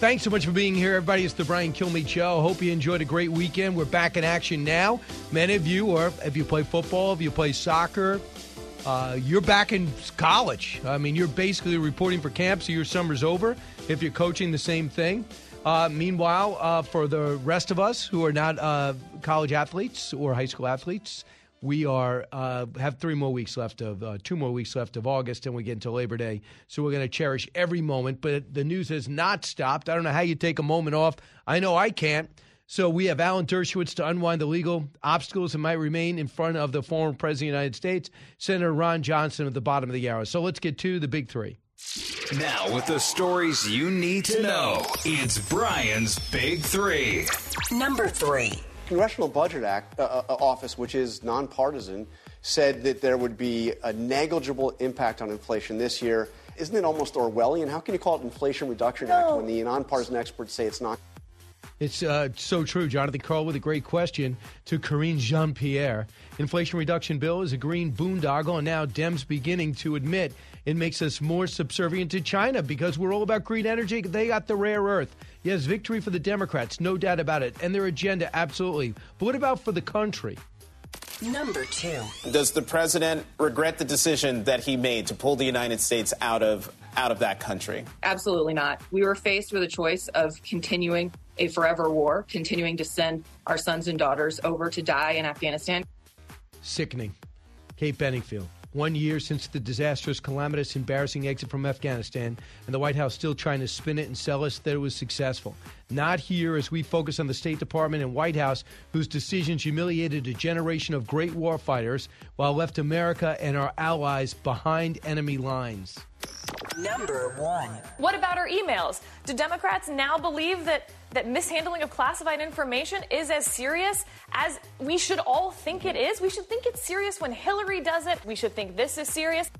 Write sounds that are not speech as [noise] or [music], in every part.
Thanks so much for being here, everybody. It's the Brian Kilmeade Show. Hope you enjoyed a great weekend. We're back in action now. Many of you, or if you play football, if you play soccer, uh, you're back in college. I mean, you're basically reporting for camp, so your summer's over. If you're coaching, the same thing. Uh, meanwhile, uh, for the rest of us who are not uh, college athletes or high school athletes, we are uh, have three more weeks left of uh, two more weeks left of August, and we get into Labor Day. So we're going to cherish every moment. But the news has not stopped. I don't know how you take a moment off. I know I can't. So we have Alan Dershowitz to unwind the legal obstacles that might remain in front of the former president of the United States, Senator Ron Johnson, at the bottom of the hour. So let's get to the big three. Now, with the stories you need to know, it's Brian's Big Three. Number three. Congressional Budget Act uh, uh, Office, which is nonpartisan, said that there would be a negligible impact on inflation this year. Isn't it almost Orwellian? How can you call it Inflation Reduction no. Act when the nonpartisan experts say it's not? It's uh, so true. Jonathan Karl with a great question to Karine Jean Pierre. Inflation reduction bill is a green boondoggle, and now Dems beginning to admit it makes us more subservient to China because we're all about green energy. They got the rare earth. Yes, victory for the Democrats, no doubt about it, and their agenda, absolutely. But what about for the country? Number two. Does the president regret the decision that he made to pull the United States out of out of that country? Absolutely not. We were faced with a choice of continuing a forever war, continuing to send our sons and daughters over to die in Afghanistan. Sickening. Kate Bedingfield. One year since the disastrous, calamitous, embarrassing exit from Afghanistan, and the White House still trying to spin it and sell us that it was successful. Not here as we focus on the State Department and White House, whose decisions humiliated a generation of great warfighters while left America and our allies behind enemy lines. Number one. What about our emails? Do Democrats now believe that, that mishandling of classified information is as serious as we should all think it is? We should think it's serious when Hillary does it. We should think this is serious.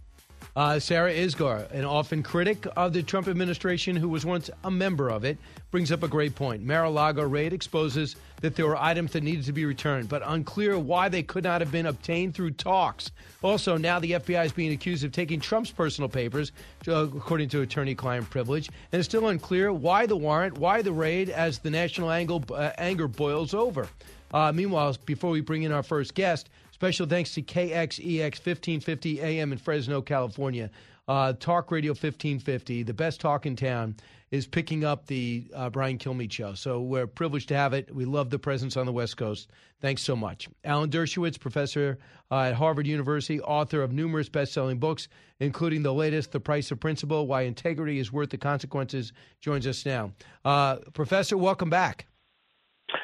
Uh, Sarah Isgur, an often critic of the Trump administration who was once a member of it, brings up a great point. Mar-a-Lago raid exposes that there were items that needed to be returned, but unclear why they could not have been obtained through talks. Also, now the FBI is being accused of taking Trump's personal papers, uh, according to attorney-client privilege, and it's still unclear why the warrant, why the raid, as the national angle, uh, anger boils over. Uh, meanwhile, before we bring in our first guest, Special thanks to KXEX 1550 AM in Fresno, California. Uh, talk Radio 1550, the best talk in town, is picking up the uh, Brian Kilmeade show. So we're privileged to have it. We love the presence on the West Coast. Thanks so much. Alan Dershowitz, professor uh, at Harvard University, author of numerous best selling books, including the latest, The Price of Principle Why Integrity is Worth the Consequences, joins us now. Uh, professor, welcome back.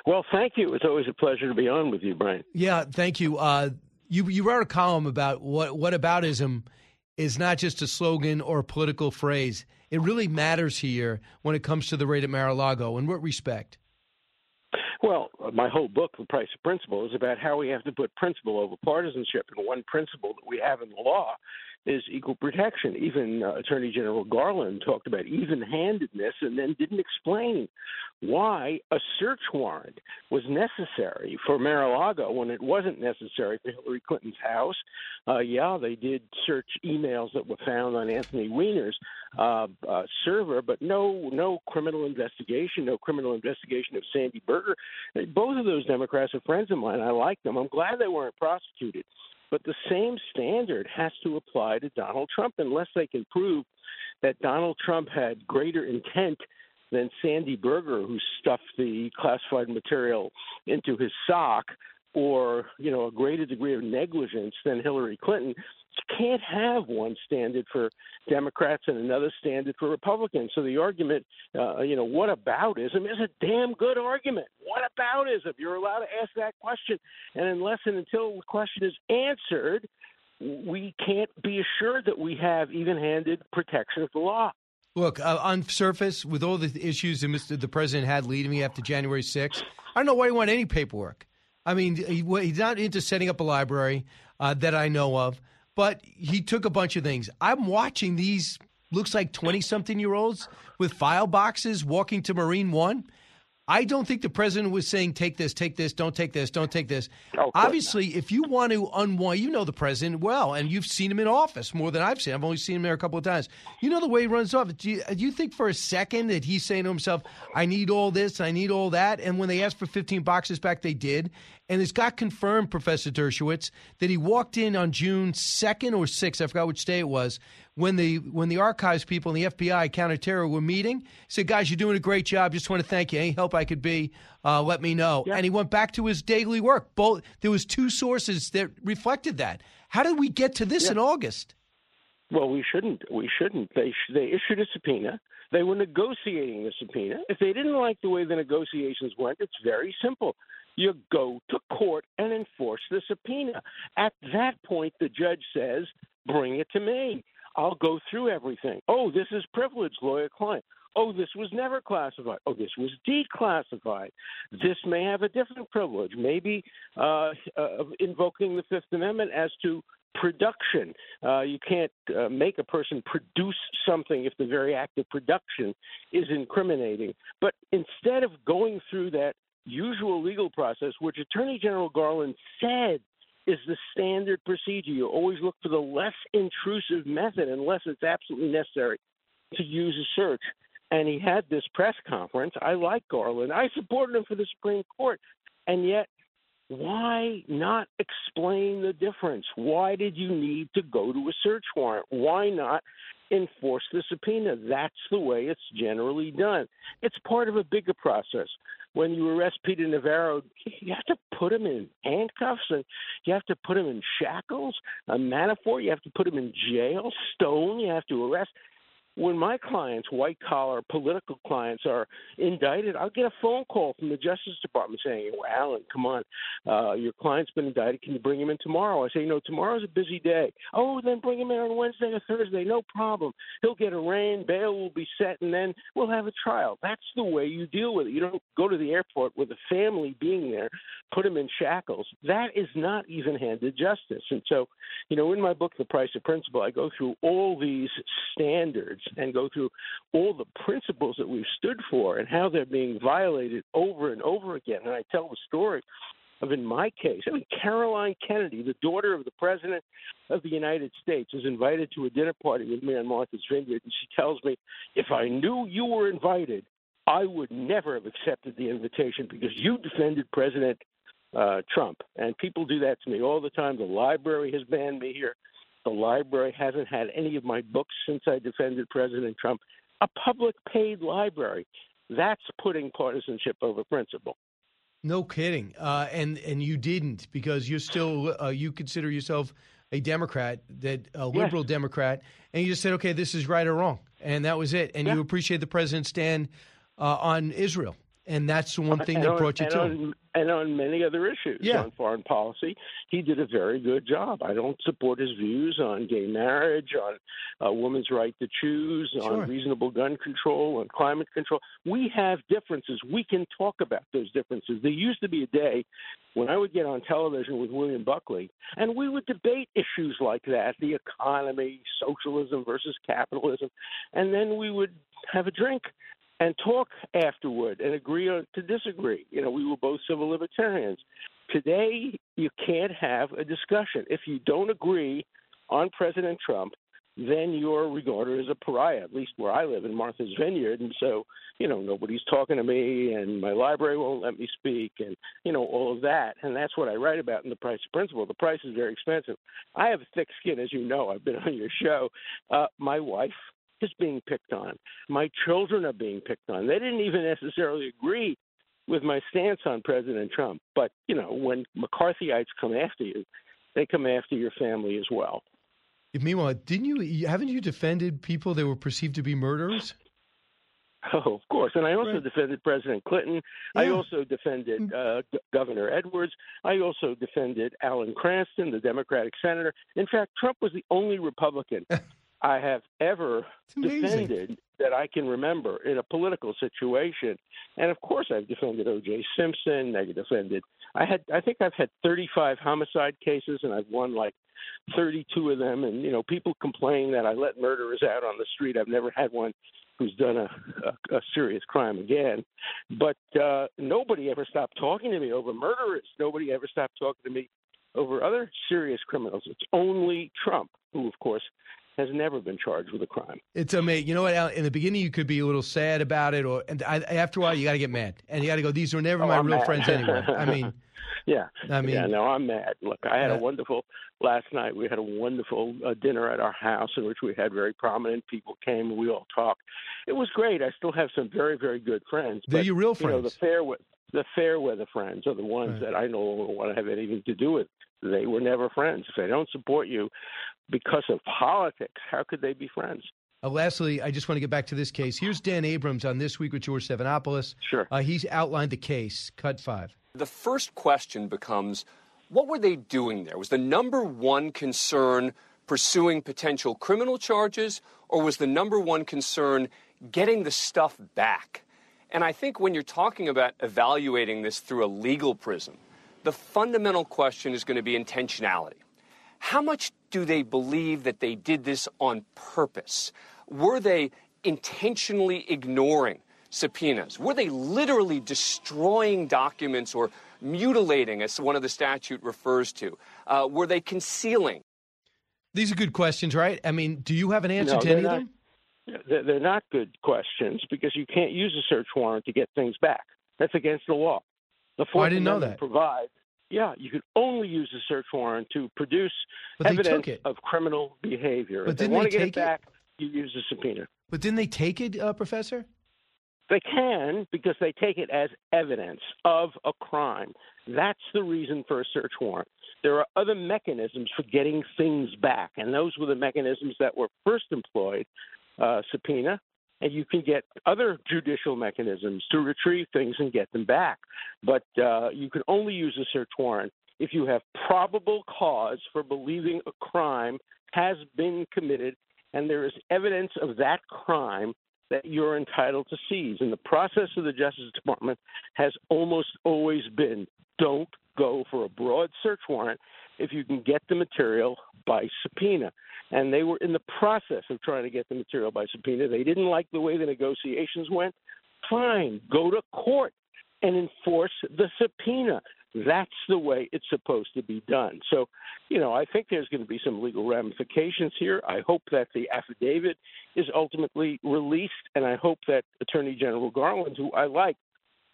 Well, thank you. It's always a pleasure to be on with you, Brian. Yeah, thank you. Uh, you you wrote a column about what what aboutism is not just a slogan or a political phrase. It really matters here when it comes to the raid at Mar-a-Lago. In what respect? Well, my whole book, The Price of Principle, is about how we have to put principle over partisanship. And one principle that we have in the law is equal protection. Even uh, Attorney General Garland talked about even handedness and then didn't explain why a search warrant was necessary for Mar a Lago when it wasn't necessary for Hillary Clinton's house. Uh, yeah, they did search emails that were found on Anthony Weiner's uh, uh, server, but no, no criminal investigation, no criminal investigation of Sandy Berger. Both of those Democrats are friends of mine. I like them. I'm glad they weren't prosecuted. But the same standard has to apply to Donald Trump unless they can prove that Donald Trump had greater intent than Sandy Berger, who stuffed the classified material into his sock, or you know a greater degree of negligence than Hillary Clinton. Can't have one standard for Democrats and another standard for Republicans. So the argument, uh, you know, what aboutism is a damn good argument. What aboutism? You're allowed to ask that question, and unless and until the question is answered, we can't be assured that we have even-handed protection of the law. Look, uh, on surface, with all the issues that Mr. the president had leading me after January 6th, I don't know why he wanted any paperwork. I mean, he, he's not into setting up a library uh, that I know of, but he took a bunch of things. I'm watching these, looks like 20 something year olds with file boxes walking to Marine One. I don't think the president was saying, take this, take this, don't take this, don't take this. Oh, Obviously, if you want to unwind, you know the president well, and you've seen him in office more than I've seen. I've only seen him there a couple of times. You know the way he runs off. Do you, do you think for a second that he's saying to himself, I need all this, I need all that? And when they asked for 15 boxes back, they did. And it's got confirmed, Professor Dershowitz, that he walked in on June 2nd or 6th, I forgot which day it was, when the when the archives people and the FBI counterterror were meeting. He said, "Guys, you're doing a great job. Just want to thank you. Any help I could be, uh, let me know." Yeah. And he went back to his daily work. Both there was two sources that reflected that. How did we get to this Yeah. in August? Well, we shouldn't. We shouldn't. They sh- they issued a subpoena. They were negotiating the subpoena. If they didn't like the way the negotiations went, it's very simple. You go to court and enforce the subpoena. At that point, the judge says, "Bring it to me. I'll go through everything." Oh, this is privileged, lawyer client. Oh, this was never classified. Oh, this was declassified. This may have a different privilege, maybe uh, uh, invoking the Fifth Amendment as to production. Uh, you can't uh, make a person produce something if the very act of production is incriminating. But instead of going through that usual legal process, which Attorney General Garland said is the standard procedure, you always look for the less intrusive method unless it's absolutely necessary to use a search. And he had this press conference. I like Garland. I supported him for the Supreme Court. And yet, why not explain the difference? Why did you need to go to a search warrant? Why not enforce the subpoena? That's the way it's generally done. It's part of a bigger process. When you arrest Peter Navarro, you have to put him in handcuffs and you have to put him in shackles. A Manafort, you have to put him in jail. Stone, you have to arrest when my clients, white collar political clients, are indicted, I'll get a phone call from the Justice Department saying, well, Alan, come on, uh, your client's been indicted. Can you bring him in tomorrow? I say, no, tomorrow's a busy day. Oh, then bring him in on Wednesday or Thursday. No problem. He'll get arraigned, bail will be set, and then we'll have a trial. That's the way you deal with it. You don't go to the airport with a family being there, put him in shackles. That is not even handed justice. And so, you know, in my book, The Price of Principle, I go through all these standards and go through all the principles that we've stood for and how they're being violated over and over again. And I tell the story of, in my case, I mean, Caroline Kennedy, the daughter of the President of the United States, is invited to a dinner party with me on Martha's Vineyard. And she tells me, if I knew you were invited, I would never have accepted the invitation because you defended President uh, Trump. And people do that to me all the time. The library has banned me here. The library hasn't had any of my books since I defended President Trump. A public paid library. That's putting partisanship over principle. No kidding. Uh, and and you didn't because you're still uh, you consider yourself a Democrat, that a liberal Democrat, and you just said, okay, this is right or wrong, and that was it. And Yeah. you appreciate the president's stand uh, on Israel, and that's the one thing and that on, brought you and to on, him. and on many other issues Yeah. on foreign policy. He did a very good job. I don't support his views on gay marriage, on a woman's right to choose, Sure. on reasonable gun control, on climate control. We have differences. We can talk about those differences. There used to be a day when I would get on television with William Buckley, and we would debate issues like that the economy, socialism versus capitalism, and then we would have a drink and talk afterward and agree on, to disagree. You know, we were both civil libertarians. Today, you can't have a discussion. If you don't agree on President Trump, then you're regarded as a pariah, at least where I live in Martha's Vineyard. And so, you know, nobody's talking to me, and my library won't let me speak, and, you know, all of that. And that's what I write about in The Price of Principle. The price is very expensive. I have a thick skin, as you know. I've been on your show. Uh, my wife is being picked on. My children are being picked on. They didn't even necessarily agree with my stance on President Trump. But, you know, when McCarthyites come after you, they come after your family as well. Meanwhile, didn't you? Haven't you defended people that were perceived to be murderers? Oh, of course. And I also Right. defended President Clinton. I also defended uh, G- Governor Edwards. I also defended Alan Cranston, the Democratic senator. In fact, Trump was the only Republican [laughs] I have ever defended that I can remember in a political situation. And of course, I've defended O.J. Simpson. I defended. I had. I think I've had 35 homicide cases, and I've won like 32 of them. And you know, people complain that I let murderers out on the street. I've never had one who's done a, a, a serious crime again. But uh, nobody ever stopped talking to me over murderers. Nobody ever stopped talking to me over other serious criminals. It's only Trump, who, of course, has never been charged with a crime. It's amazing. You know what? Al, In the beginning, you could be a little sad about it, or and I, after a while, you got to get mad, and you got to go. These were never Oh, my I'm real mad. friends anyway. I [laughs] mean, Yeah. I mean- yeah, no, I'm mad. Look, I had Uh, a wonderful last night. We had a wonderful uh, dinner at our house in which we had very prominent people came and we all talked. It was great. I still have some very, very good friends. They're but, your real friends. You know, the fair the fair weather friends are the ones Right. that I no longer want to have anything to do with. They were never friends. If they don't support you because of politics, how could they be friends? uh, lastly, I just want to get back to this case. Here's Dan Abrams on this week with George Stephanopoulos. Sure. Uh, he's outlined the case. Cut five. The first question becomes what were they doing there? Was the number one concern pursuing potential criminal charges, or was the number one concern getting the stuff back? And I think when you're talking about evaluating this through a legal prism, the fundamental question is going to be intentionality. How much do they believe that they did this on purpose? Were they intentionally ignoring subpoenas? Were they literally destroying documents or mutilating, as one of the statute refers to? Uh, were they concealing? These are good questions, right? I mean, do you have an answer No, to they're any of them? They're they're not good questions because you can't use a search warrant to get things back. That's against the law. The Oh, I didn't know that. Provides, yeah, you could only use a search warrant to produce But evidence of criminal behavior. But if they didn't want they to get take it it? back, you use a subpoena. But didn't they take it, uh, Professor? They can because they take it as evidence of a crime. That's the reason for a search warrant. There are other mechanisms for getting things back, and those were the mechanisms that were first employed uh, subpoena, and you can get other judicial mechanisms to retrieve things and get them back. But uh, you can only use a search warrant if you have probable cause for believing a crime has been committed and there is evidence of that crime that you're entitled to seize. And the process of the Justice Department has almost always been don't go for a broad search warrant if you can get the material by subpoena. And they were in the process of trying to get the material by subpoena. They didn't like the way the negotiations went. Fine, go to court and enforce the subpoena. That's the way it's supposed to be done. So, you know, I think there's going to be some legal ramifications here. I hope that the affidavit is ultimately released, and I hope that Attorney General Garland, who I like,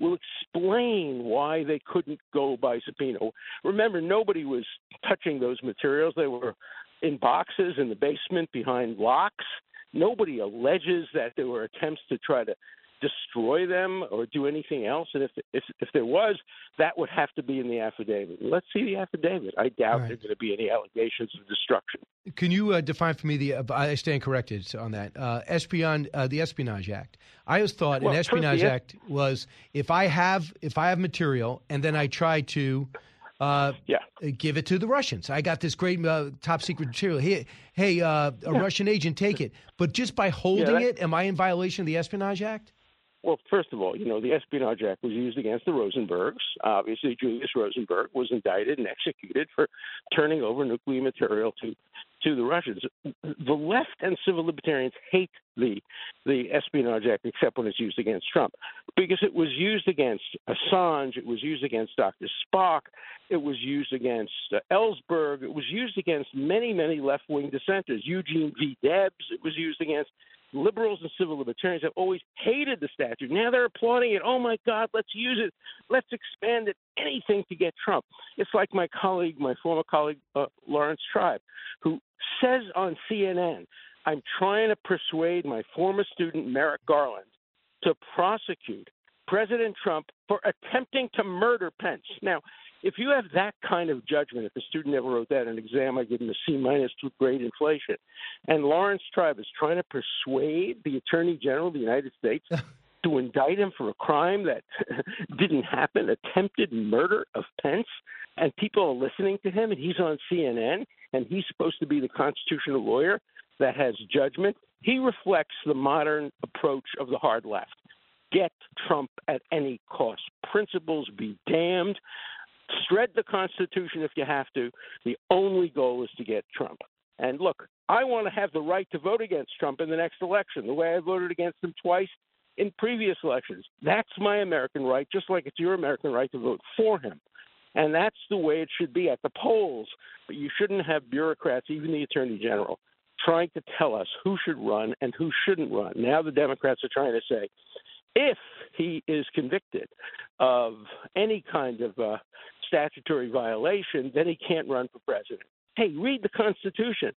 will explain why they couldn't go by subpoena. Remember, nobody was touching those materials. They were in boxes in the basement behind locks. Nobody alleges that there were attempts to try to destroy them or do anything else. And if if, if there was, that would have to be in the affidavit. Let's see the affidavit. I doubt right. there's going to be any allegations of destruction. Can you uh, define for me the? Uh, I stand corrected on that. Uh, espionage, uh, the Espionage Act. I always thought Well, an Espionage Act was if I have if I have material and then I try to. Uh, Yeah. give it to the Russians. I got this great uh, top secret material. Hey, hey, uh, a Russian agent, take it. But just by holding that- it, am I in violation of the Espionage Act? Well, first of all, you know, the Espionage Act was used against the Rosenbergs. Obviously, Julius Rosenberg was indicted and executed for turning over nuclear material to to the Russians. The left and civil libertarians hate the the Espionage Act, except when it's used against Trump, because it was used against Assange, it was used against Dr. Spock, it was used against uh, Ellsberg, it was used against many, many left wing dissenters. Eugene V. Debs, it was used against liberals and civil libertarians have always hated the statute. Now they're applauding it. Oh my God, let's use it. Let's expand it. Anything to get Trump. It's like my colleague, my former colleague, uh, Laurence Tribe, who says on CNN I'm trying to persuade my former student, Merrick Garland, to prosecute President Trump for attempting to murder Pence. Now, if you have that kind of judgment, if a student ever wrote that in an exam, I give him a C minus with grade inflation. And Laurence Tribe is trying to persuade the Attorney General of the United States [laughs] to indict him for a crime that [laughs] didn't happen, attempted murder of Pence, and people are listening to him, and he's on CNN, and he's supposed to be the constitutional lawyer that has judgment. He reflects the modern approach of the hard left. Get Trump at any cost. Principles be damned. Shred the Constitution if you have to. The only goal is to get Trump. And look, I want to have the right to vote against Trump in the next election, the way I voted against him twice in previous elections. That's my American right, just like it's your American right to vote for him. And that's the way it should be at the polls. But you shouldn't have bureaucrats, even the Attorney General, trying to tell us who should run and who shouldn't run. Now the Democrats are trying to say, if he is convicted of any kind of uh, statutory violation, then he can't run for president. Hey, read the Constitution.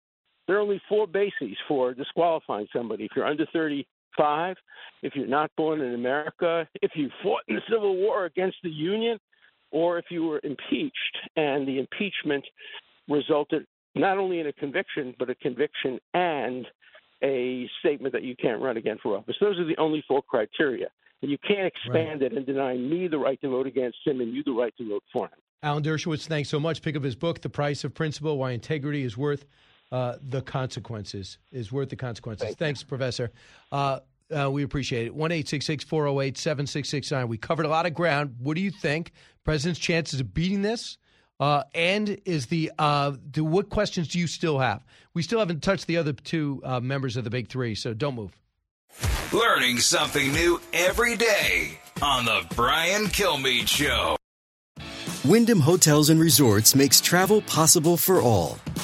There are only four bases for disqualifying somebody. If you're under 35, if you're not born in America, if you fought in the Civil War against the Union, or if you were impeached and the impeachment resulted not only in a conviction, but a conviction and a statement that you can't run again for office. Those are the only four criteria. And you can't expand right. it and deny me the right to vote against him and you the right to vote for him. Alan Dershowitz, thanks so much. Pick up his book, The Price of Principle Why Integrity is Worth uh, the Consequences. Is worth the consequences. Thank thanks, Professor. Uh, uh, we appreciate it. 1 408 7669. We covered a lot of ground. What do you think? President's chances of beating this? Uh, and is the uh, do, what questions do you still have? We still haven't touched the other two uh, members of the big three, so don't move. Learning something new every day on the Brian Kilmeade Show. Wyndham Hotels and Resorts makes travel possible for all.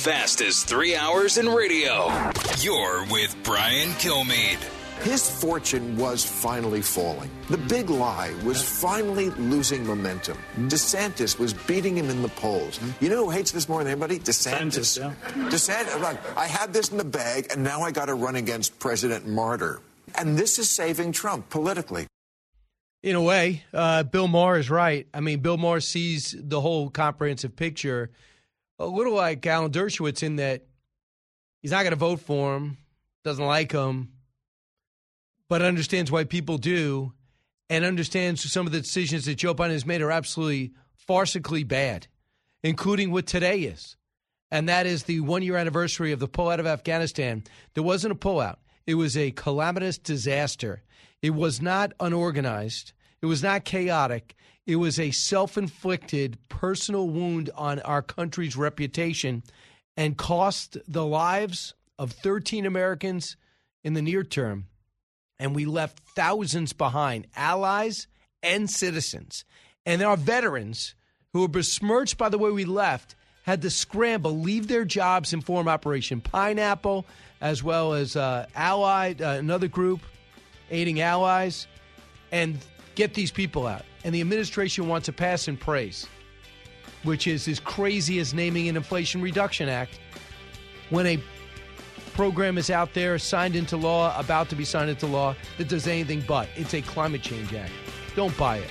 Fastest three hours in radio. You're with Brian Kilmeade. His fortune was finally falling. The big lie was finally losing momentum. DeSantis was beating him in the polls. You know who hates this more than anybody? DeSantis. DeSantis, yeah. DeSantis I had this in the bag, and now I got to run against President Martyr. And this is saving Trump politically. In a way, uh, Bill Maher is right. I mean, Bill Maher sees the whole comprehensive picture a little like Alan Dershowitz in that he's not going to vote for him, doesn't like him, but understands why people do, and understands some of the decisions that Joe Biden has made are absolutely farcically bad, including what today is. And that is the one year anniversary of the pullout of Afghanistan. There wasn't a pullout, it was a calamitous disaster. It was not unorganized, it was not chaotic. It was a self inflicted personal wound on our country's reputation and cost the lives of 13 Americans in the near term. And we left thousands behind, allies and citizens. And our veterans who were besmirched by the way we left had to scramble, leave their jobs and form Operation Pineapple, as well as uh, Allied, uh, another group aiding allies, and get these people out and the administration wants to pass and praise, which is as crazy as naming an Inflation Reduction Act when a program is out there signed into law, about to be signed into law, that does anything but. It's a climate change act. Don't buy it.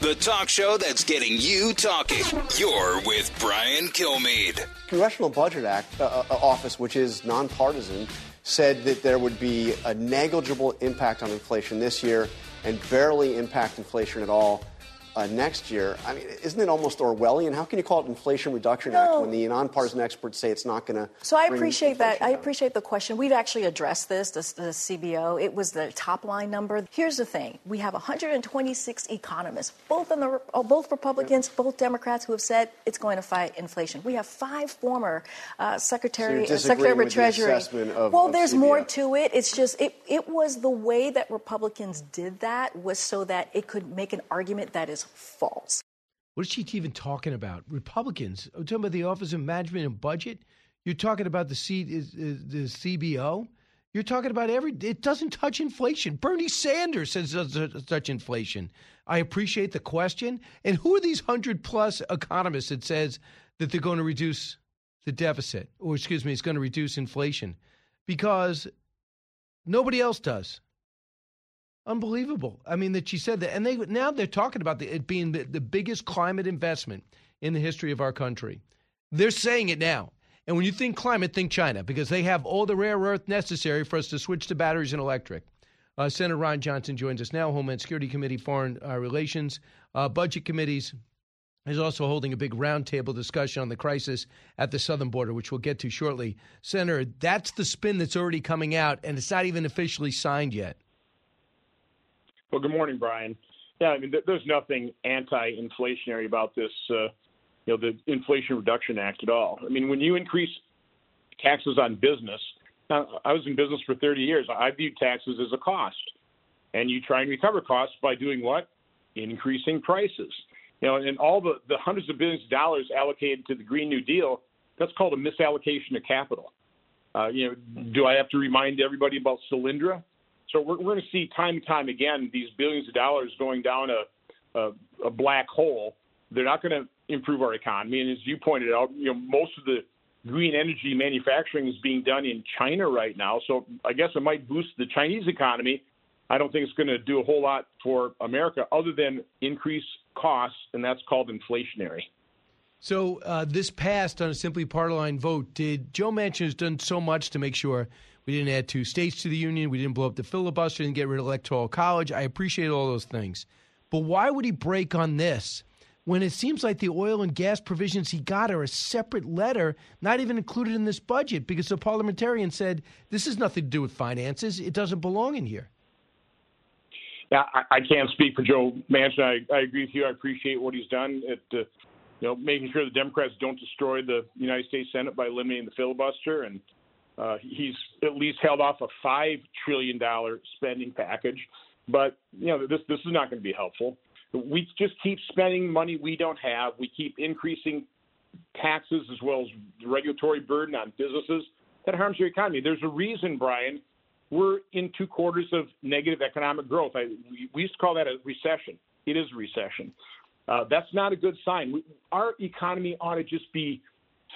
The talk show that's getting you talking. You're with Brian Kilmeade. Congressional Budget Act uh, uh, Office, which is nonpartisan, said that there would be a negligible impact on inflation this year and barely impact inflation at all uh, next year. I mean, isn't it almost Orwellian? How can you call it Inflation Reduction No. Act when the nonpartisan experts say it's not going to? So I appreciate that. I appreciate the question. We've actually addressed this, the, the CBO. It was the top line number. Here's the thing: we have 126 economists, both in the uh, both Republicans, both Democrats, who have said it's going to fight inflation. We have five former uh, Secretary So uh, Secretary of Treasury. of- well, of there's CBO. more to it. It's just it it was the way that Republicans did that was so that it could make an argument that is false. What is she even talking about? Republicans? Are we talking about the Office of Management and Budget? You're talking about the C, is the CBO? You're talking about every. It doesn't touch inflation. Bernie Sanders says it doesn't touch inflation. I appreciate the question. And who are these hundred plus economists that says that they're going to reduce the deficit, or excuse me, it's going to reduce inflation? Because nobody else does. Unbelievable. I mean, that she said that, and they now they're talking about the, it being the, the biggest climate investment in the history of our country. They're saying it now. And when you think climate, think China, because they have all the rare earth necessary for us to switch to batteries and electric. Uh, Senator Ron Johnson joins us now, Homeland Security Committee, Foreign uh, Relations, uh, Budget Committees. Is also holding a big roundtable discussion on the crisis at the southern border, which we'll get to shortly. Senator, that's the spin that's already coming out, and it's not even officially signed yet. Well, good morning, Brian. Yeah, I mean, th- there's nothing anti-inflationary about this, uh, you know, the Inflation Reduction Act at all. I mean, when you increase taxes on business, I was in business for 30 years. I viewed taxes as a cost, and you try and recover costs by doing what? Increasing prices. You know, and all the, the hundreds of billions of dollars allocated to the Green New Deal, that's called a misallocation of capital. Uh, you know, do I have to remind everybody about Solyndra? So we're, we're going to see time and time again these billions of dollars going down a, a, a black hole. They're not going to improve our economy. And as you pointed out, you know, most of the green energy manufacturing is being done in China right now. So I guess it might boost the Chinese economy. I don't think it's going to do a whole lot for America other than increase costs, and that's called inflationary. So uh, this passed on a simply party line vote. Did Joe Manchin has done so much to make sure we didn't add two states to the union, we didn't blow up the filibuster, didn't get rid of electoral college. I appreciate all those things, but why would he break on this when it seems like the oil and gas provisions he got are a separate letter, not even included in this budget? Because the parliamentarian said this has nothing to do with finances; it doesn't belong in here. I, I can't speak for Joe Manchin. I, I agree with you. I appreciate what he's done at, uh, you know, making sure the Democrats don't destroy the United States Senate by eliminating the filibuster, and uh, he's at least held off a five trillion dollar spending package. But you know, this this is not going to be helpful. We just keep spending money we don't have. We keep increasing taxes as well as the regulatory burden on businesses. That harms your economy. There's a reason, Brian, we're in two quarters of negative economic growth. I, we, used to call that a recession. It is a recession. Uh, that's not a good sign. We, our economy ought to just be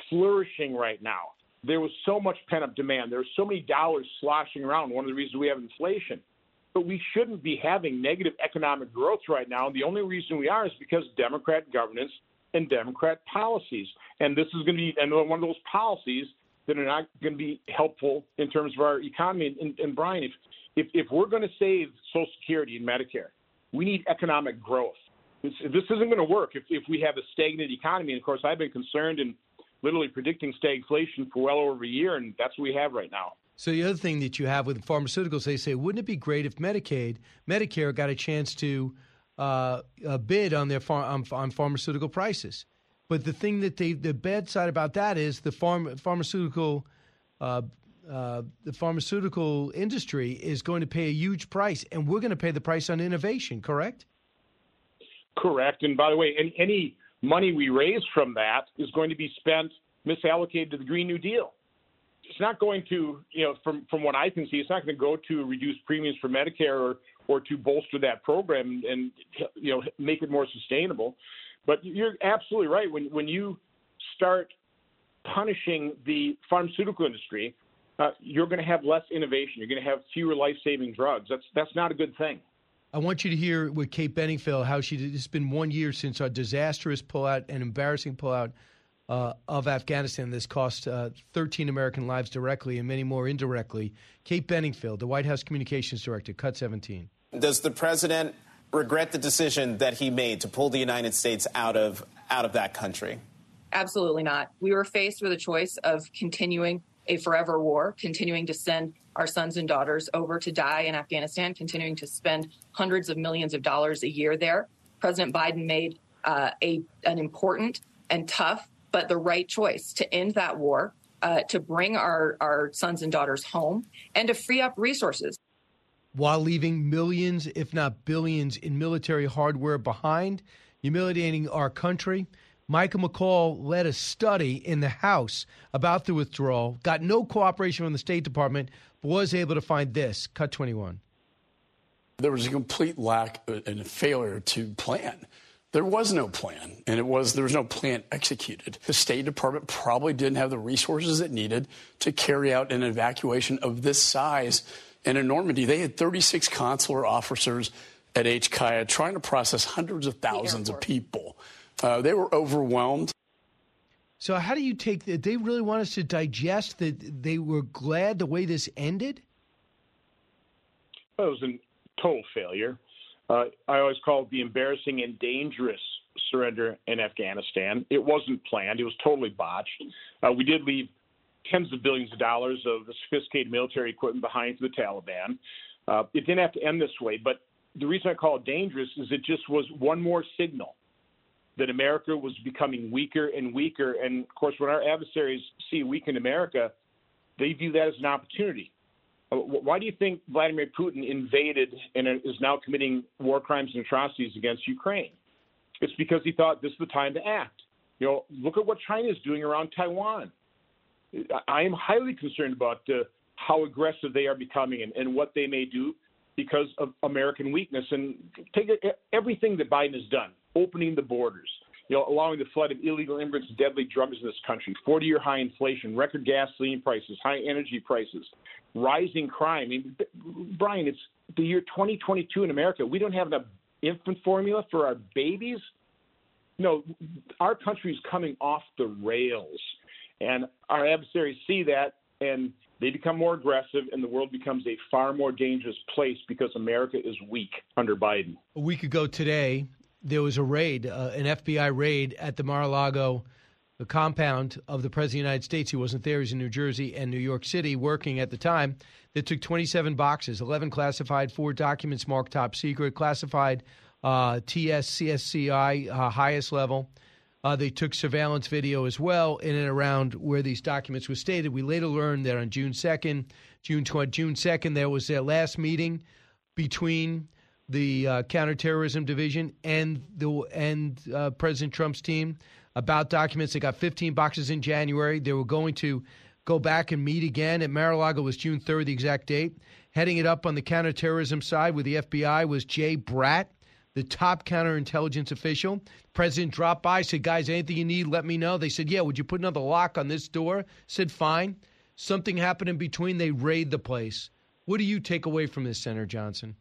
flourishing right now. There was so much pent up demand. There are so many dollars sloshing around. One of the reasons we have inflation. But we shouldn't be having negative economic growth right now. And the only reason we are is because Democrat governance and Democrat policies. And this is going to be another one of those policies that are not going to be helpful in terms of our economy. And, and Brian, if, if, if we're going to save Social Security and Medicare, we need economic growth. This, this isn't going to work if, if we have a stagnant economy. And of course, I've been concerned and literally predicting stagflation for well over a year, and that's what we have right now. So the other thing that you have with pharmaceuticals, they say, wouldn't it be great if Medicaid, Medicare got a chance to uh, uh, bid on their phar- on, on pharmaceutical prices? But the thing that they, the bad side about that is the farm, pharmaceutical, uh, uh, the pharmaceutical industry is going to pay a huge price, and we're going to pay the price on innovation. Correct? Correct. And by the way, any, any money we raise from that is going to be spent misallocated to the Green New Deal. It's not going to, you know, from from what I can see, it's not going to go to reduce premiums for Medicare or or to bolster that program and you know make it more sustainable. But you're absolutely right. When when you start punishing the pharmaceutical industry, uh, you're going to have less innovation. You're going to have fewer life-saving drugs. That's that's not a good thing. I want you to hear with Kate Bedingfield how she. It's been one year since our disastrous pullout and embarrassing pullout uh, of Afghanistan. This cost uh, 13 American lives directly and many more indirectly. Kate Bedingfield, the White House Communications Director, Cut 17. Does the president regret the decision that he made to pull the United States out of out of that country? Absolutely not. We were faced with a choice of continuing a forever war, continuing to send our sons and daughters over to die in Afghanistan, continuing to spend hundreds of millions of dollars a year there. President Biden made uh, a an important and tough but the right choice to end that war, uh, to bring our, our sons and daughters home, and to free up resources. While leaving millions, if not billions, in military hardware behind, humiliating our country. Michael McCaul led a study in the House about the withdrawal, got no cooperation from the State Department, was able to find this. Cut 21. There was a complete lack and a failure to plan. There was no plan, and it was there was no plan executed. The State Department probably didn't have the resources it needed to carry out an evacuation of this size. And in Normandy, they had 36 consular officers at HKIA trying to process hundreds of thousands of people. Uh, they were overwhelmed. So, how do you take that? They really want us to digest that they were glad the way this ended? Well, it was a total failure. Uh, I always call it the embarrassing and dangerous surrender in Afghanistan. It wasn't planned, it was totally botched. Uh, we did leave tens of billions of dollars of sophisticated military equipment behind for the Taliban. Uh, it didn't have to end this way, but the reason I call it dangerous is it just was one more signal that America was becoming weaker and weaker. And of course, when our adversaries see weakened America, they view that as an opportunity. Uh, why do you think Vladimir Putin invaded and is now committing war crimes and atrocities against Ukraine? It's because he thought this is the time to act. You know, look at what China is doing around Taiwan. I am highly concerned about uh, how aggressive they are becoming and, and what they may do because of American weakness. And take everything that Biden has done, opening the borders, you know, allowing the flood of illegal immigrants and deadly drugs in this country, 40-year high inflation, record gasoline prices, high energy prices, rising crime. I mean, Brian, it's the year 2022 in America. We don't have enough infant formula for our babies. No, our country is coming off the rails, and our adversaries see that, and they become more aggressive, and the world becomes a far more dangerous place because America is weak under Biden. A week ago today, there was a raid, uh, an FBI raid at the Mar-a-Lago compound of the President of the United States. He wasn't there. He was in New Jersey and New York City working at the time. They took 27 boxes, 11 classified, four documents marked top secret, classified uh, TSCSCI, uh, highest level. Uh, they took surveillance video as well in and around where these documents were stated. We later learned that on June 2nd, June 20, June 2nd, there was their last meeting between the uh, counterterrorism division and the and uh, President Trump's team about documents. They got 15 boxes in January. They were going to go back and meet again at Mar-a-Lago was June 3rd, the exact date. Heading it up on the counterterrorism side with the FBI was Jay Bratt, the top counterintelligence official. president dropped by, said, "Guys, anything you need, let me know." They said, "Yeah." Would you put another lock on this door? Said, "Fine." Something happened in between. They raid the place. What do you take away from this, Senator Johnson?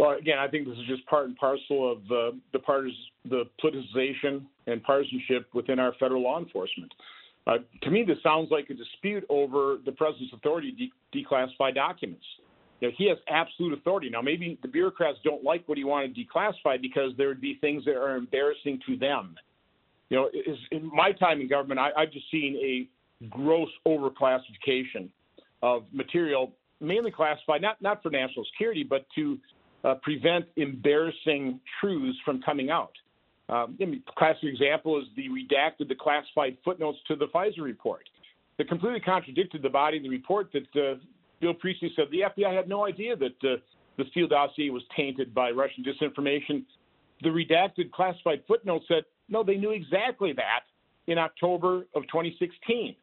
Well, again, I think this is just part and parcel of uh, the partis- the politicization and partisanship within our federal law enforcement. Uh, to me, this sounds like a dispute over the president's authority to de- declassify documents. You know, he has absolute authority. Now, maybe the bureaucrats don't like what he wanted declassified because there would be things that are embarrassing to them. You know, in my time in government, I, I've just seen a gross overclassification of material, mainly classified not not for national security, but to uh, prevent embarrassing truths from coming out. Um, I mean, classic example is the redacted, the classified footnotes to the FISA report that completely contradicted the body of the report that uh, Bill Priestap said the FBI had no idea that uh, the Steele dossier was tainted by Russian disinformation. The redacted classified footnote said, no, they knew exactly that in October of 2016.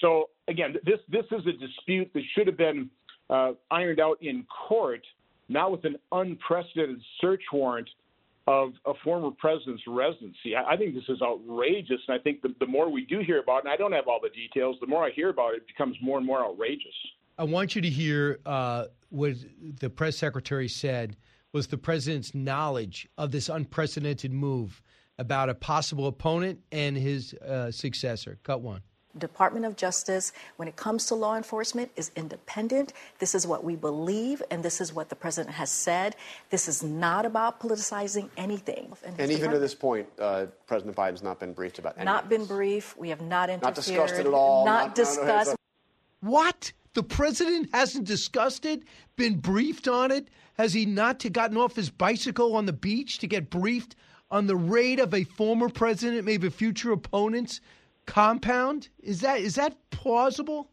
So again, this this is a dispute that should have been uh, ironed out in court, not with an unprecedented search warrant of a former president's residency. I, I think this is outrageous, and I think the, the more we do hear about it, and I don't have all the details, the more I hear about it, it becomes more and more outrageous. I want you to hear uh, what the press secretary said was the president's knowledge of this unprecedented move about a possible opponent and his uh, successor. Cut one. Department of Justice, when it comes to law enforcement, is independent. This is what we believe, and this is what the president has said. This is not about politicizing anything. And, and even to this point, uh, President Biden's not been briefed about anything. Not been briefed. We have not interfered. Not discussed it at all. Not, not discussed. No, no, what? The president hasn't discussed it, been briefed on it? Has he not gotten off his bicycle on the beach to get briefed on the raid of a former president, maybe future opponent's compound? Is that is that plausible?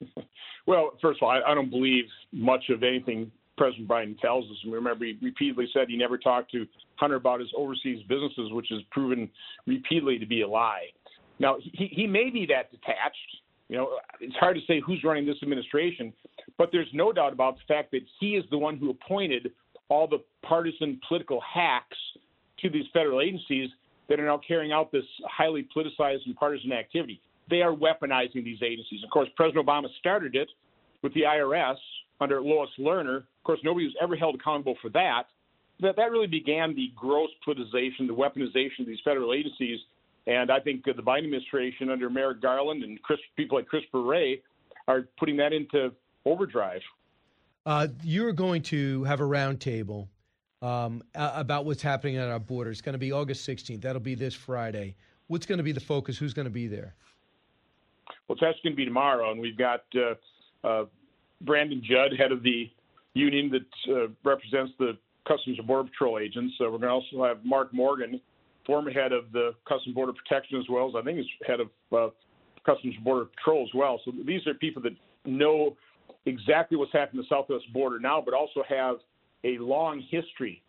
[laughs] Well, first of all, I, I don't believe much of anything President Biden tells us. And remember, he repeatedly said he never talked to Hunter about his overseas businesses, which has proven repeatedly to be a lie. Now, he, he may be that detached. You know, it's hard to say who's running this administration, but there's no doubt about the fact that he is the one who appointed all the partisan political hacks to these federal agencies that are now carrying out this highly politicized and partisan activity. They are weaponizing these agencies. Of course, President Obama started it with the IRS under Lois Lerner. Of course, nobody was ever held accountable for that. That that really began the gross politicization, the weaponization of these federal agencies. And I think the Biden administration under Merrick Garland and Chris, people like Christopher Wray are putting that into overdrive. Uh, you're going to have a roundtable um, about what's happening at our border. It's going to be August 16th. That'll be this Friday. What's going to be the focus? Who's going to be there? Well, that's going to be tomorrow, and we've got uh, uh, Brandon Judd, head of the union that uh, represents the Customs and Border Patrol agents. So we're going to also have Mark Morgan, former head of the Customs Border Protection, as well as I think he's head of uh, Customs and Border Patrol as well. So these are people that know exactly what's happening at the southwest border now, but also have a long history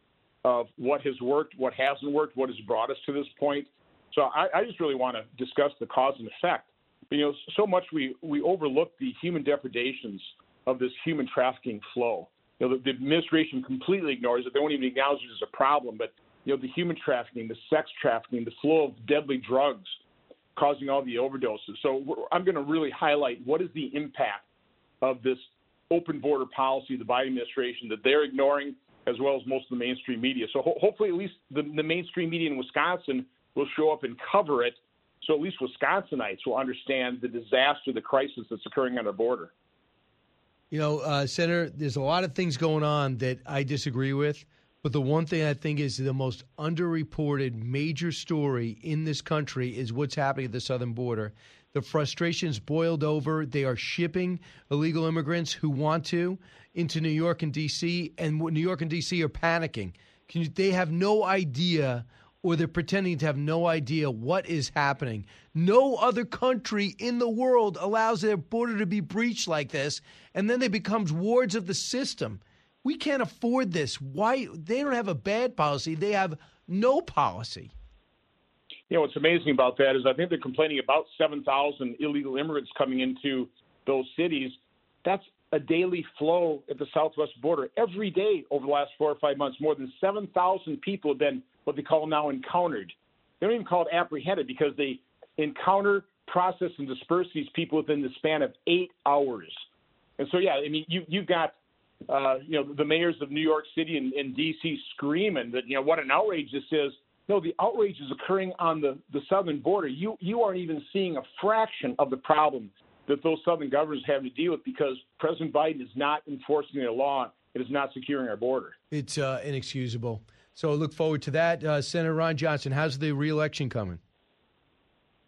of what has worked, what hasn't worked, what has brought us to this point. So I, I just really want to discuss the cause and effect. You know, so much we, we overlook the human depredations of this human trafficking flow. You know, the, the administration completely ignores it. They won't even acknowledge it as a problem. But, you know, the human trafficking, the sex trafficking, the flow of deadly drugs causing all the overdoses. So I'm going to really highlight what is the impact of this open border policy of the Biden administration that they're ignoring, as well as most of the mainstream media. So ho- hopefully, at least the, the mainstream media in Wisconsin will show up and cover it. So at least Wisconsinites will understand the disaster, the crisis that's occurring on our border. You know, uh, Senator, there's a lot of things going on that I disagree with. But the one thing I think is the most underreported major story in this country is what's happening at the southern border. The frustration's boiled over. They are shipping illegal immigrants who want to into New York and D.C., and New York and D.C. are panicking. You, they have no idea, or they're pretending to have no idea what is happening. No other country in the world allows their border to be breached like this, and then they becomes wards of the system. We can't afford this. Why? They don't have a bad policy. They have no policy you know, what's amazing about that is I think they're complaining about 7,000 illegal immigrants coming into those cities. That's a daily flow at the southwest border. Every day over the last four or five months, more than 7,000 people have been what they call now encountered. They don't even call it apprehended because they encounter, process, and disperse these people within the span of eight hours. And so, yeah, I mean, you, you've got uh, you know, the mayors of New York City and, and D.C. screaming that, you know, what an outrage this is. No, the outrage is occurring on the, the southern border. You you aren't even seeing a fraction of the problem that those southern governors have to deal with because President Biden is not enforcing their law. It is not securing our border. It's uh, inexcusable. So I look forward to that. Uh, Senator Ron Johnson, how's the reelection coming?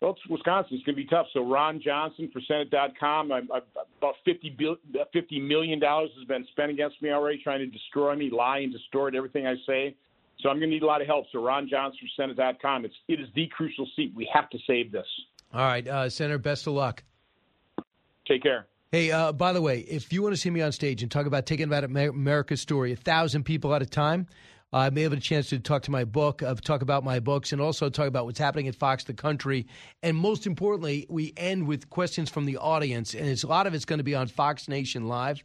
Well, it's Wisconsin. It's going to be tough. So Ron Johnson for Senate.com. I, I, about 50, bill, $50 million has been spent against me already, trying to destroy me, lie and distort everything I say. So I'm going to need a lot of help. So Ron Johnson from Senate.com. It's it is the crucial seat. We have to save this. All right, uh, Senator. Best of luck. Take care. Hey, uh, by the way, if you want to see me on stage and talk about taking about America's story, a thousand people at a time, uh, I may have a chance to talk to my book, uh, talk about my books, and also talk about what's happening at Fox the Country. And most importantly, we end with questions from the audience, and it's, a lot of it's going to be on Fox Nation Live.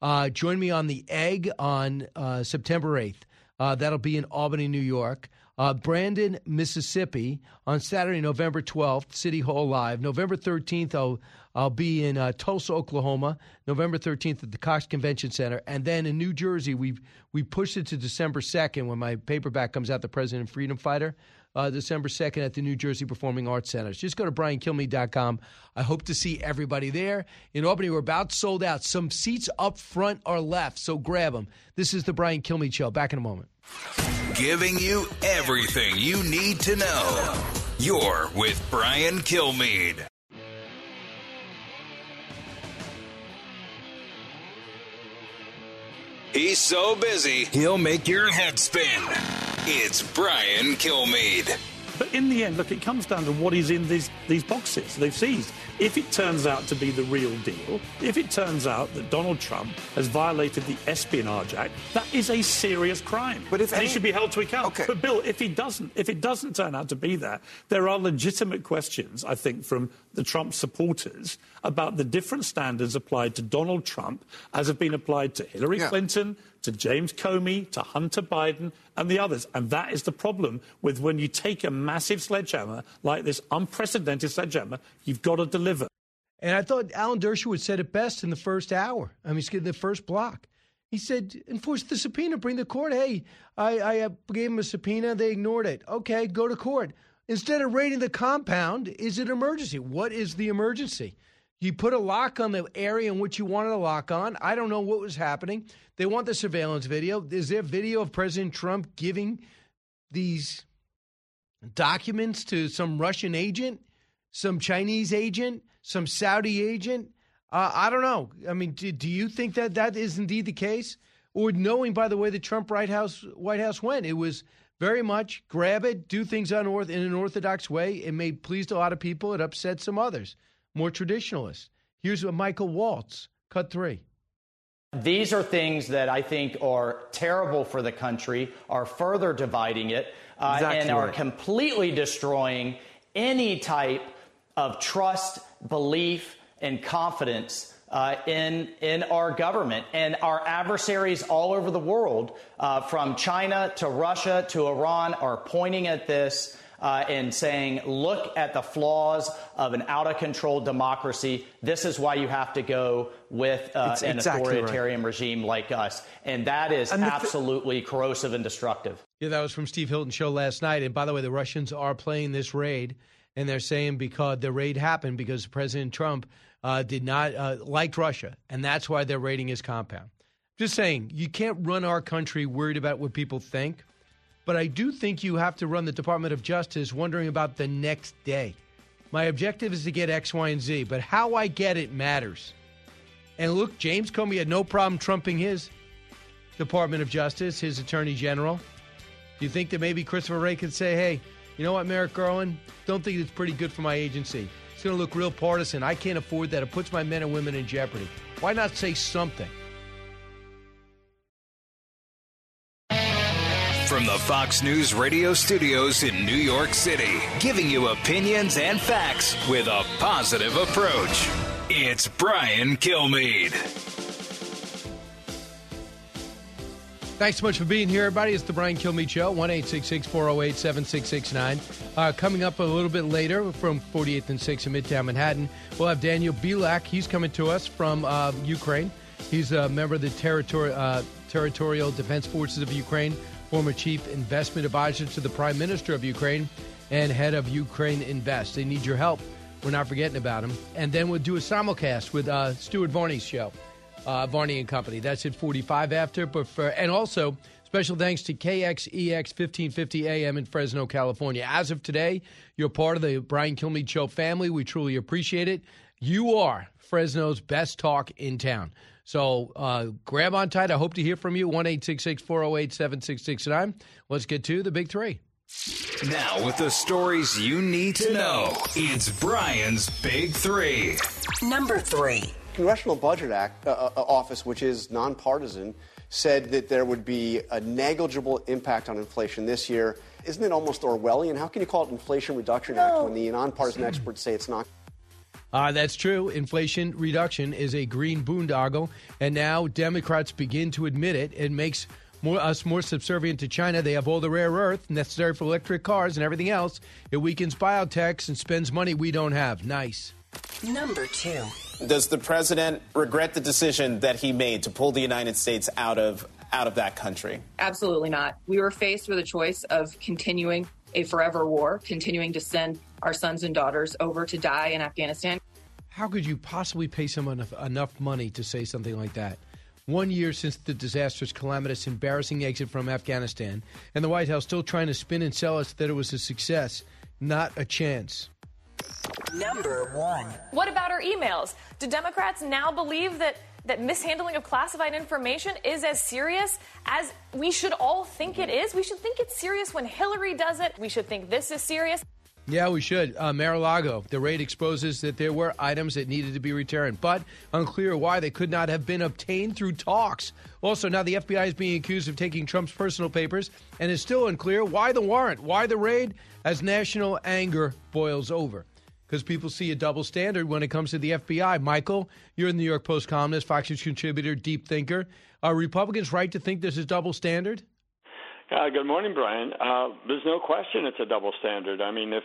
Uh, join me on the Egg on uh, September 8th. Uh, that'll be in Albany, New York. Uh, Brandon, Mississippi on Saturday, November 12th, City Hall Live. November 13th, I'll, I'll be in uh, Tulsa, Oklahoma. November 13th at the Cox Convention Center. And then in New Jersey, we we pushed it to December 2nd when my paperback comes out, The President Freedom Fighter. Uh, December 2nd at the New Jersey Performing Arts Center. Just go to briankilmeade.com. I hope to see everybody there. In Albany, we're about sold out. Some seats up front are left, so grab them. This is the Brian Kilmeade Show. Back in a moment. Giving you everything you need to know. You're with Brian Kilmeade. He's so busy, he'll make your head spin. It's Brian Kilmeade. But in the end, look, it comes down to what is in these, these boxes they've seized. If it turns out to be the real deal, if it turns out that Donald Trump has violated the Espionage Act, that is a serious crime. But if and any... he should be held to account. Okay. But Bill, if he doesn't, if it doesn't turn out to be that, there are legitimate questions, I think, from the Trump supporters about the different standards applied to Donald Trump as have been applied to Hillary yeah. Clinton, to James Comey, to Hunter Biden, and the others. And that is the problem with when you take a massive sledgehammer like this unprecedented sledgehammer, you've got to deliver. And I thought Alan Dershowitz said it best in the first hour. I mean, in the first block. He said, enforce the subpoena, bring the court. Hey, I, I uh, gave him a subpoena. They ignored it. Okay, go to court. Instead of raiding the compound, is it emergency? What is the emergency? You put a lock on the area in which you wanted a lock on. I don't know what was happening. They want the surveillance video. Is there video of President Trump giving these documents to some Russian agent, some Chinese agent, some Saudi agent? Uh, I don't know. I mean, do, do, you think that that is indeed the case? Or knowing, by the way, the Trump White House White House went, it was very much grab it, do things unorth- in an orthodox way. It may please a lot of people. It upset some others more traditionalists. Here's what Michael Waltz, cut three. These are things that I think are terrible for the country, are further dividing it, uh, exactly and are completely destroying any type of trust, belief, and confidence uh, in in our government and our adversaries all over the world, uh, from China to Russia to Iran, are pointing at this uh, and saying, look at the flaws of an out of control democracy. This is why you have to go with uh, an exactly authoritarian right. regime like us. And that is and absolutely th- corrosive and destructive. Yeah, that was from Steve Hilton show last night. And by the way, the Russians are playing this raid, and they're saying because the raid happened because President Trump uh, did not uh, like Russia, and that's why they're raiding his compound. Just saying, you can't run our country worried about what people think. But I do think you have to run the Department of Justice wondering about the next day. My objective is to get X, Y, and Z, but how I get it matters. And look, James Comey had no problem trumping his Department of Justice, his Attorney General. Do you think that maybe Christopher Wray could say, hey, you know what, Merrick Garland? Don't think it's pretty good for my agency. It's going to look real partisan. I can't afford that. It puts my men and women in jeopardy. Why not say something? From the Fox News radio studios in New York City, giving you opinions and facts with a positive approach. It's Brian Kilmeade. Thanks so much for being here, everybody. It's the Brian Kilmeade Show, 1 408 7669. Uh, coming up a little bit later from 48th and 6th in Midtown Manhattan, we'll have Daniel Bilak. He's coming to us from uh, Ukraine. He's a member of the territori- uh, Territorial Defense Forces of Ukraine former chief investment advisor to the prime minister of Ukraine and head of Ukraine Invest. They need your help. We're not forgetting about them. And then we'll do a simulcast with uh, Stuart Varney's show, uh, Varney and Company. That's at 45 after. But for, and also, special thanks to KXEX 1550 AM in Fresno, California. As of today, you're part of the Brian Kilmeade Show family. We truly appreciate it. You are Fresno's best talk in town. So uh, grab on tight. I hope to hear from you. 1 408 7669. Let's get to the big three. Now, with the stories you need to know, it's Brian's Big Three. Number three. Congressional Budget Act uh, uh, Office, which is nonpartisan, said that there would be a negligible impact on inflation this year. Isn't it almost Orwellian? How can you call it Inflation Reduction Act when the nonpartisan experts say it's not? Uh, that's true. Inflation reduction is a green boondoggle, and now Democrats begin to admit it. It makes more, us more subservient to China. They have all the rare earth necessary for electric cars and everything else. It weakens biotechs and spends money we don't have. Nice. Number two. Does the president regret the decision that he made to pull the United States out of out of that country? Absolutely not. We were faced with a choice of continuing a forever war, continuing to send our sons and daughters over to die in Afghanistan. How could you possibly pay someone enough, enough money to say something like that? One year since the disastrous, calamitous, embarrassing exit from Afghanistan, and the White House still trying to spin and sell us that it was a success. Not a chance. Number one. What about our emails? Do Democrats now believe that that mishandling of classified information is as serious as we should all think it is? We should think it's serious when Hillary does it. We should think this is serious. Yeah, we should. Uh, Mar-a-Lago, the raid exposes that there were items that needed to be returned, but unclear why they could not have been obtained through talks. Also, now the FBI is being accused of taking Trump's personal papers, and it's still unclear why the warrant, why the raid, as national anger boils over. Because people see a double standard when it comes to the FBI. Michael, you're a New York Post columnist, Fox News contributor, deep thinker. Are Republicans right to think there's a double standard? Uh, good morning, Brian. Uh, there's no question it's a double standard. I mean, if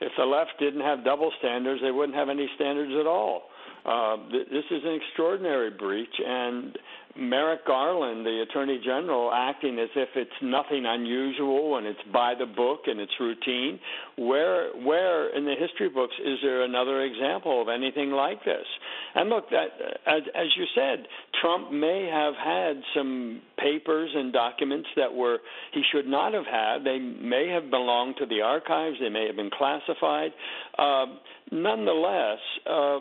if the left didn't have double standards, they wouldn't have any standards at all. Uh, th- this is an extraordinary breach, and Merrick Garland, the Attorney General, acting as if it's nothing unusual and it's by the book and it's routine. Where, where in the history books is there another example of anything like this? And look, that as, as you said, Trump may have had some papers and documents that were he should not have had. They may have belonged to the archives. They may have been classified. Uh, nonetheless. Uh,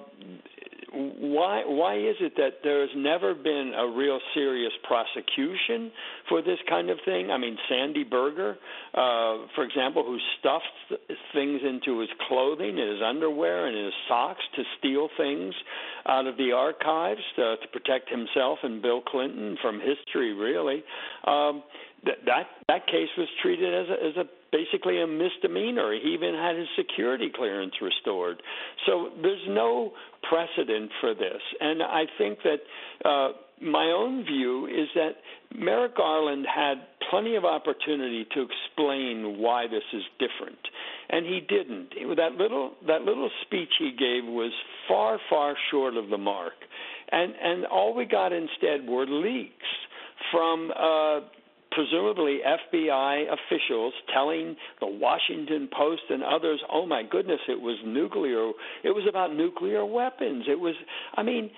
why why is it that there has never been a real serious prosecution for this kind of thing? I mean, Sandy Berger, uh, for example, who stuffed things into his clothing, in his underwear, and his socks to steal things out of the archives to, to protect himself and Bill Clinton from history, really. Um, that that that case was treated as a, as a basically a misdemeanor. He even had his security clearance restored. So there's no precedent for this, and I think that. Uh, my own view is that Merrick Garland had plenty of opportunity to explain why this is different, and he didn't. That little that little speech he gave was far far short of the mark, and and all we got instead were leaks from uh, presumably FBI officials telling the Washington Post and others, "Oh my goodness, it was nuclear. It was about nuclear weapons. It was. I mean."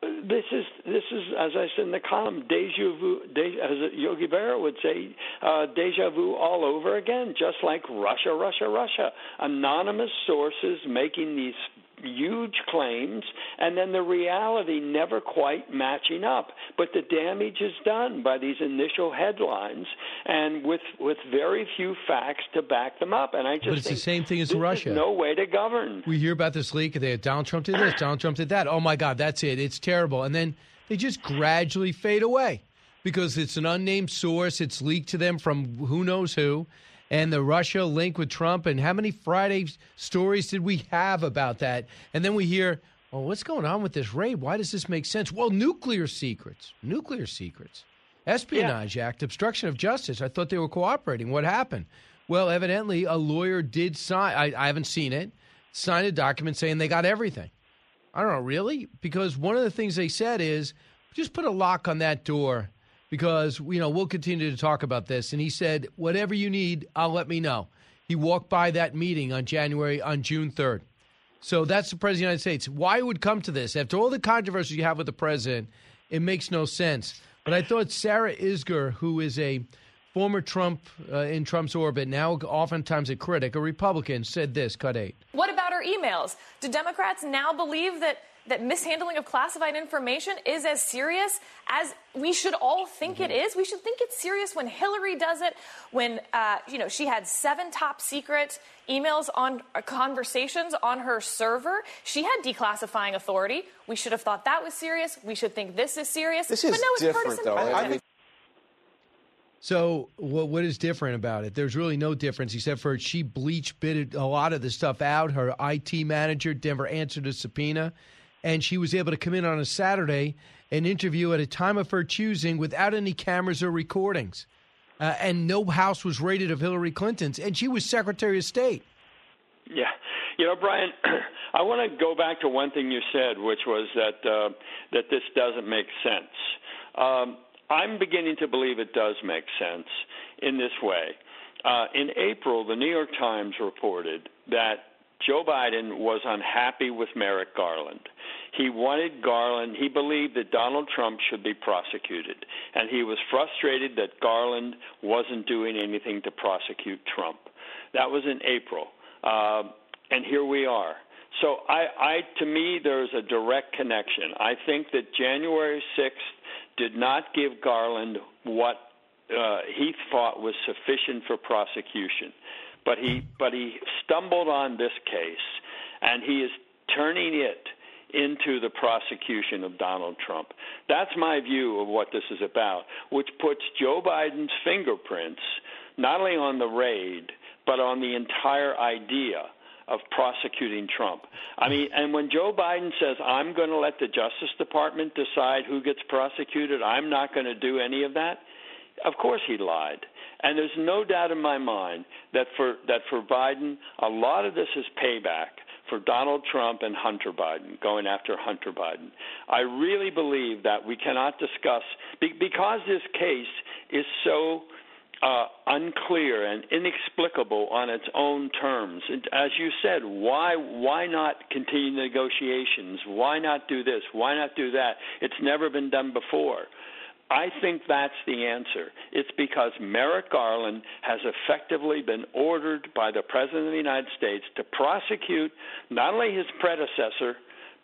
This is this is as I said in the column, deja vu. De, as Yogi Berra would say, uh, deja vu all over again. Just like Russia, Russia, Russia. Anonymous sources making these huge claims and then the reality never quite matching up. But the damage is done by these initial headlines and with with very few facts to back them up. And I just but it's the same thing as Russia. no way to govern. We hear about this leak. They Donald Trump did this. [clears throat] Donald Trump did that. Oh my God, that's it. It's terrible. And then they just gradually fade away because it's an unnamed source. It's leaked to them from who knows who and the Russia link with Trump. And how many Friday stories did we have about that? And then we hear, oh, what's going on with this raid? Why does this make sense? Well, nuclear secrets, nuclear secrets, Espionage yeah. Act, obstruction of justice. I thought they were cooperating. What happened? Well, evidently, a lawyer did sign, I, I haven't seen it, signed a document saying they got everything. I don't know, really? Because one of the things they said is just put a lock on that door because you know we'll continue to talk about this. And he said, "Whatever you need, I'll let me know." He walked by that meeting on January on June third. So that's the president of the United States. Why would come to this after all the controversy you have with the president? It makes no sense. But I thought Sarah Isgur, who is a former Trump uh, in Trump's orbit, now oftentimes a critic, a Republican, said this. Cut eight. What about our emails? Do Democrats now believe that? That mishandling of classified information is as serious as we should all think mm-hmm. it is. We should think it's serious when Hillary does it, when uh, you know she had seven top secret emails on uh, conversations on her server. She had declassifying authority. We should have thought that was serious. We should think this is serious. This is but no, it's different, though. I, I so what what is different about it? There's really no difference except for she bleach bitted a lot of the stuff out. Her IT manager never answered a subpoena, and she was able to come in on a Saturday and interview at a time of her choosing without any cameras or recordings, uh, and no house was raided of Hillary Clinton's, and she was Secretary of State. Yeah, you know, Brian, [clears throat] I want to go back to one thing you said, which was that uh, that this doesn't make sense. Um, I'm beginning to believe it does make sense in this way. Uh, in April, the New York Times reported that Joe Biden was unhappy with Merrick Garland. He wanted Garland, he believed that Donald Trump should be prosecuted, and he was frustrated that Garland wasn't doing anything to prosecute Trump. That was in April. Uh, and here we are. So I, I, to me, there's a direct connection. I think that January 6th did not give Garland what uh, he thought was sufficient for prosecution, but he but he stumbled on this case, and he is turning it into the prosecution of Donald Trump. That's my view of what this is about, which puts Joe Biden's fingerprints not only on the raid but on the entire idea of prosecuting Trump. I mean, and when Joe Biden says, I'm going to let the Justice Department decide who gets prosecuted, I'm not going to do any of that, of course he lied. And there's no doubt in my mind that for that for Biden, a lot of this is payback for Donald Trump and Hunter Biden, going after Hunter Biden. I really believe that we cannot discuss because this case is so uh, unclear and inexplicable on its own terms. And as you said, why why not continue negotiations? Why not do this? Why not do that? It's never been done before. I think that's the answer. It's because Merrick Garland has effectively been ordered by the President of the United States to prosecute not only his predecessor,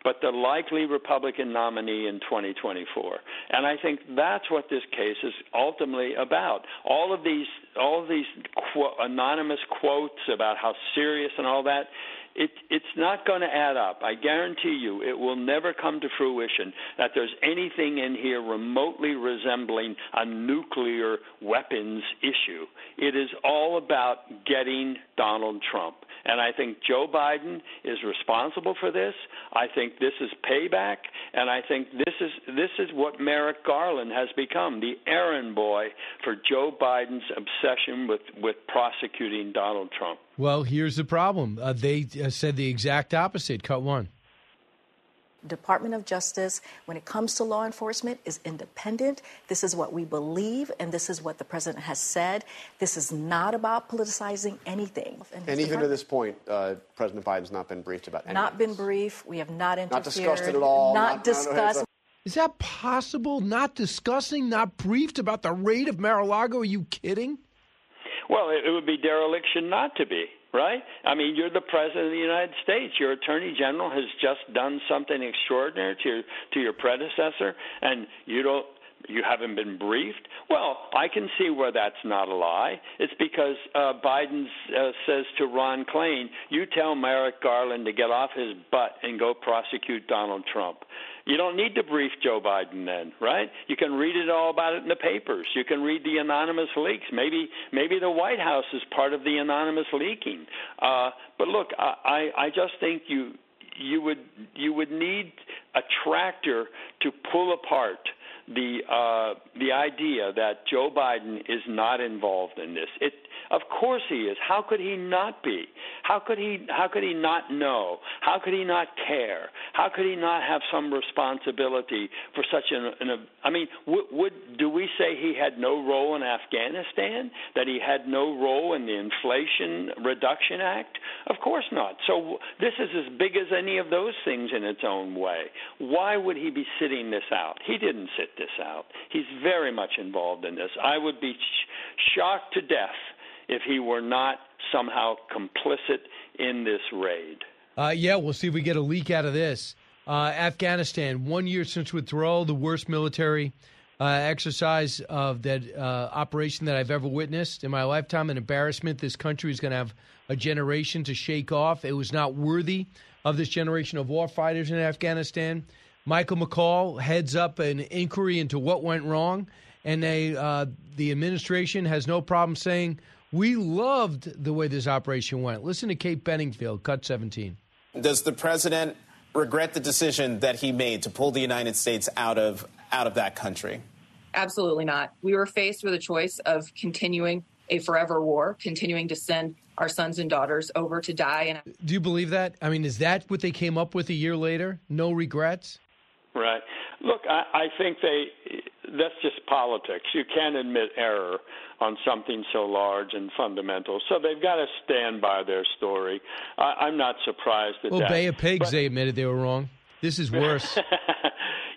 but the likely Republican nominee in 2024. And I think that's what this case is ultimately about. All of these, all of these qu- anonymous quotes about how serious and all that. It, it's not going to add up. I guarantee you it will never come to fruition that there's anything in here remotely resembling a nuclear weapons issue. It is all about getting Donald Trump. And I think Joe Biden is responsible for this. I think this is payback, and I think this is this is what Merrick Garland has become, the errand boy for Joe Biden's obsession with with prosecuting Donald Trump. Well, here's the problem. Uh, they uh, said the exact opposite. Cut one. Department of Justice, when it comes to law enforcement, is independent. This is what we believe, and this is what the president has said. This is not about politicizing anything. And, and even to this point, uh, President Biden's not been briefed about anything. Not been briefed. We have not interfered. Not discussed it at all. Not, not discussed. No, is that possible? Not discussing, not briefed about the raid of Mar-a-Lago? Are you kidding? Well, it would be dereliction not to be right? I mean, you're the president of the United States. Your attorney general has just done something extraordinary to your, to your predecessor, and you don't you haven't been briefed. Well, I can see where that's not a lie. It's because uh, Biden uh, says to Ron Klain, "You tell Merrick Garland to get off his butt and go prosecute Donald Trump." You don't need to brief Joe Biden then, right? You can read it all about it in the papers. You can read the anonymous leaks. Maybe maybe the White House is part of the anonymous leaking. Uh, but look, I, I just think you you would you would need a tractor to pull apart the uh, the idea that Joe Biden is not involved in this. It of course he is. How could he not be? How could he how could he not know? How could he not care? How could he not have some responsibility for such an, an I mean, would, would do we say he had no role in Afghanistan? That he had no role in the Inflation Reduction Act? Of course not. So this is as big as any of those things in its own way. Why would he be sitting this out? He didn't sit this out. He's very much involved in this. I would be sh- shocked to death if he were not somehow complicit in this raid. Uh, yeah, we'll see if we get a leak out of this. Uh, Afghanistan, one year since withdrawal, the worst military uh, exercise of that uh, operation that I've ever witnessed in my lifetime. An embarrassment. This country is going to have a generation to shake off. It was not worthy of this generation of warfighters in Afghanistan. Michael McCaul heads up an inquiry into what went wrong, and they, uh, the administration has no problem saying we loved the way this operation went. Listen to Kate Bedingfield, cut 17. Does the president regret the decision that he made to pull the United States out of out of that country? Absolutely not. We were faced with a choice of continuing a forever war, continuing to send our sons and daughters over to die. And do you believe that? I mean, is that what they came up with a year later? No regrets. Right. Look, I, I think they that's just politics. You can't admit error on something so large and fundamental. So they've got to stand by their story. I, I'm not surprised at well, that. Bay of Pigs, but, they admitted they were wrong. This is [laughs] worse.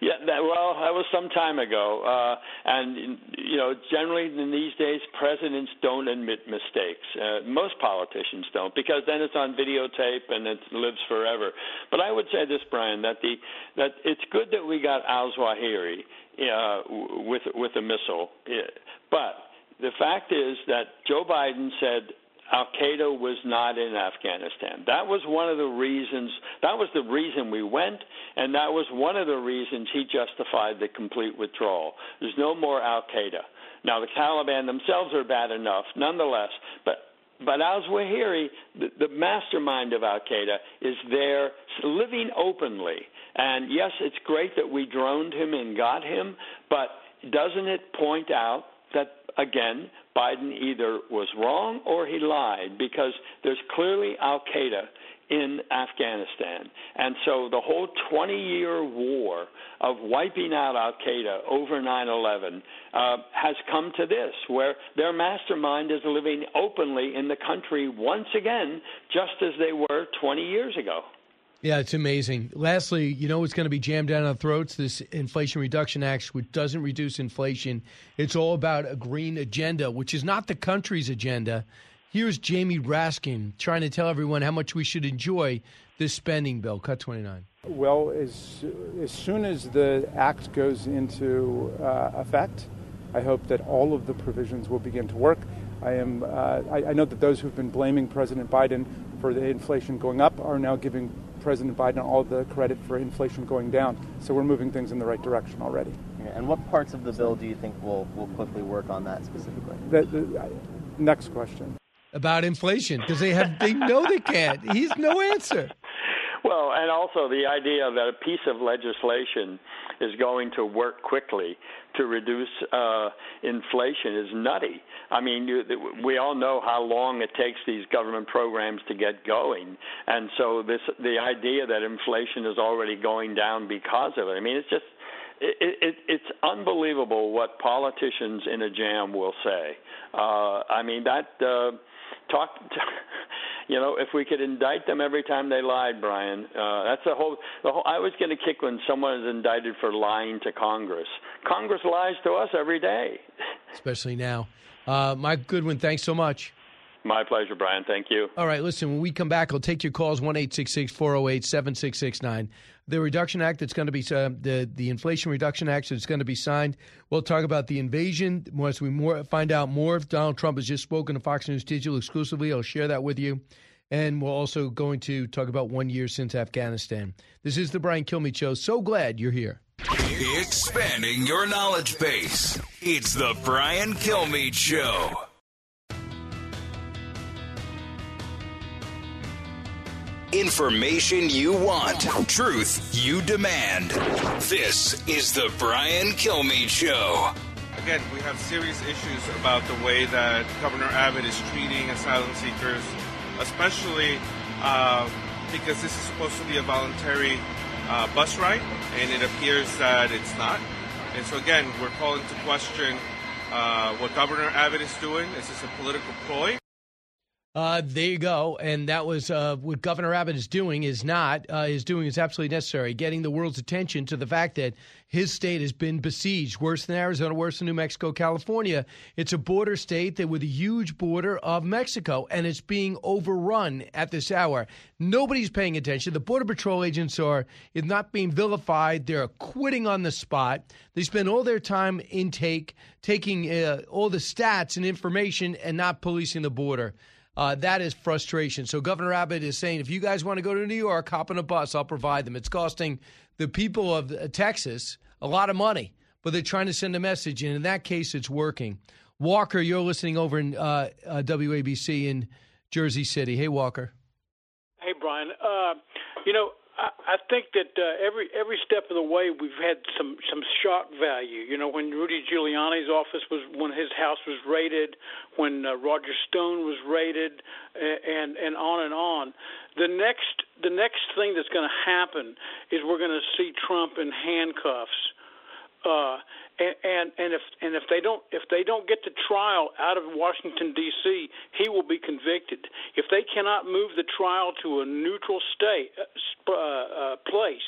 yeah, that, well, that was some time ago, uh, and you know, generally in these days, presidents don't admit mistakes. Uh, most politicians don't, because then it's on videotape and it lives forever. But I would say this, Brian, that the that it's good that we got Al Zawahiri uh, with with a missile, but the fact is that Joe Biden said Al Qaeda was not in Afghanistan. That was one of the reasons. That was the reason we went, and that was one of the reasons he justified the complete withdrawal. There's no more Al Qaeda. Now the Taliban themselves are bad enough, nonetheless. But but Al Zawahiri, the, the mastermind of Al Qaeda, is there living openly. And yes, it's great that we droned him and got him, but doesn't it point out that again Biden either was wrong or he lied because there's clearly Al Qaeda in Afghanistan. And so the whole 20 year war of wiping out Al Qaeda over 9 11 uh, has come to this, where their mastermind is living openly in the country once again, just as they were 20 years ago. Yeah, it's amazing. Lastly, you know it's going to be jammed down our throats? This Inflation Reduction Act, which doesn't reduce inflation. It's all about a green agenda, which is not the country's agenda. Here's Jamie Raskin trying to tell everyone how much we should enjoy this spending bill. Cut 29. Well, as, as soon as the act goes into uh, effect, I hope that all of the provisions will begin to work. I am. Uh, I, I know that those who've been blaming President Biden for the inflation going up are now giving President Biden all the credit for inflation going down. So we're moving things in the right direction already. And what parts of the bill do you think will, will quickly work on that specifically? The, the, uh, next question. About inflation, because they have they know they can't. He's no answer. Well, and also the idea that a piece of legislation is going to work quickly to reduce uh, inflation is nutty. I mean, we all know how long it takes these government programs to get going, and so this the idea that inflation is already going down because of it. I mean, it's just it, it, it's unbelievable what politicians in a jam will say. Uh, I mean that uh, talk. [laughs] you know, if we could indict them every time they lied, Brian, uh, that's the whole. The whole. I was going to kick when someone is indicted for lying to Congress. Congress lies to us every day, especially now. Uh, Mike Goodwin, thanks so much. My pleasure, Brian. Thank you. All right, listen, when we come back, I'll take your calls 1 408 7669. The Reduction Act that's going to be, uh, the, the Inflation Reduction Act that's going to be signed. We'll talk about the invasion once we more, find out more. If Donald Trump has just spoken to Fox News Digital exclusively, I'll share that with you. And we're also going to talk about one year since Afghanistan. This is the Brian Kilmeade Show. So glad you're here. Expanding your knowledge base. It's the Brian Kilmeade Show. Information you want, truth you demand. This is the Brian Kilmeade Show. Again, we have serious issues about the way that Governor Abbott is treating asylum seekers, especially uh, because this is supposed to be a voluntary uh, bus ride, and it appears that it's not. And so, again, we're calling to question uh, what Governor Abbott is doing. Is this a political ploy? Uh, there you go, and that was uh, what Governor Abbott is doing. Is not uh, is doing is absolutely necessary. Getting the world's attention to the fact that his state has been besieged, worse than Arizona, worse than New Mexico, California. It's a border state that with a huge border of Mexico, and it's being overrun at this hour. Nobody's paying attention. The border patrol agents are is not being vilified. They're quitting on the spot. They spend all their time intake taking uh, all the stats and information and not policing the border. Uh, that is frustration. So Governor Abbott is saying, if you guys want to go to New York, hop on a bus. I'll provide them. It's costing the people of uh, Texas a lot of money, but they're trying to send a message, and in that case, it's working. Walker, you're listening over in uh, uh, WABC in Jersey City. Hey, Walker. Hey, Brian. Uh, you know, I, I think that uh, every every step of the way we've had some some shock value. You know, when Rudy Giuliani's office was when his house was raided, when uh, Roger Stone was raided, and and on and on. The next the next thing that's going to happen is we're going to see Trump in handcuffs. Uh, and, and if and if they don't if they don't get the trial out of Washington D.C., he will be convicted. If they cannot move the trial to a neutral state uh, uh, place,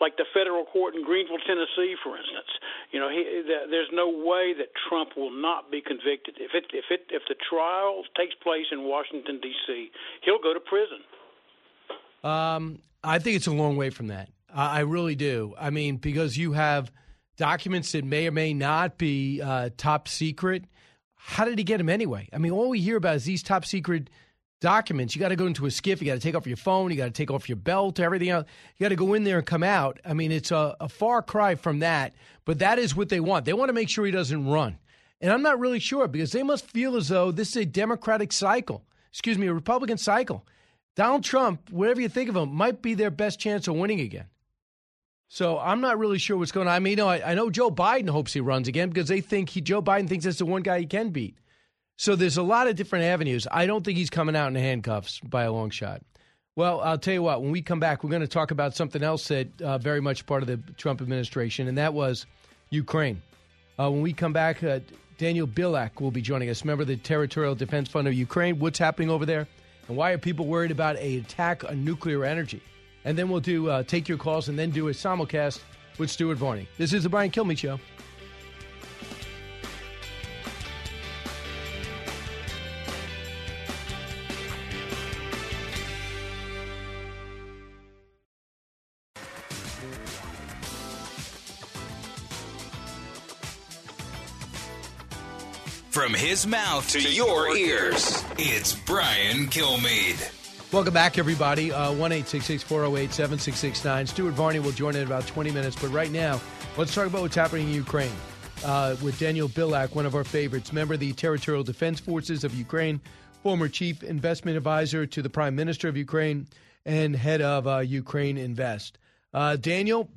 like the federal court in Greenville, Tennessee, for instance, you know, he, there's no way that Trump will not be convicted. If it if it if the trial takes place in Washington D.C., he'll go to prison. Um, I think it's a long way from that. I really do. I mean, because you have documents that may or may not be uh, top secret. How did he get them anyway? I mean, all we hear about is these top secret documents. You got to go into a SCIF. You got to take off your phone. You got to take off your belt. Everything else. You got to go in there and come out. I mean, it's a, a far cry from that. But that is what they want. They want to make sure he doesn't run. And I'm not really sure because they must feel as though this is a Democratic cycle. Excuse me, a Republican cycle. Donald Trump, whatever you think of him, might be their best chance of winning again. So I'm not really sure what's going on. I mean, you know, I, I know Joe Biden hopes he runs again because they think he, Joe Biden thinks that's the one guy he can beat. So there's a lot of different avenues. I don't think he's coming out in handcuffs by a long shot. Well, I'll tell you what. When we come back, we're going to talk about something else that uh, very much part of the Trump administration, and that was Ukraine. Uh, when we come back, uh, Daniel Bilak will be joining us, member of the Territorial Defense Fund of Ukraine. What's happening over there, and why are people worried about a attack on nuclear energy? And then we'll do uh, take your calls and then do a simulcast with Stuart Varney. This is the Brian Kilmeade Show. From his mouth to, to your ears, it's Brian Kilmeade. Welcome back, everybody. Uh, one eight six six four zero eight seven six six nine. Stuart Varney will join in about 20 minutes. But right now, let's talk about what's happening in Ukraine uh, with Daniel Bilak, one of our favorites, member of the Territorial Defense Forces of Ukraine, former chief investment advisor to the Prime Minister of Ukraine, and head of uh, Ukraine Invest. Uh, Daniel,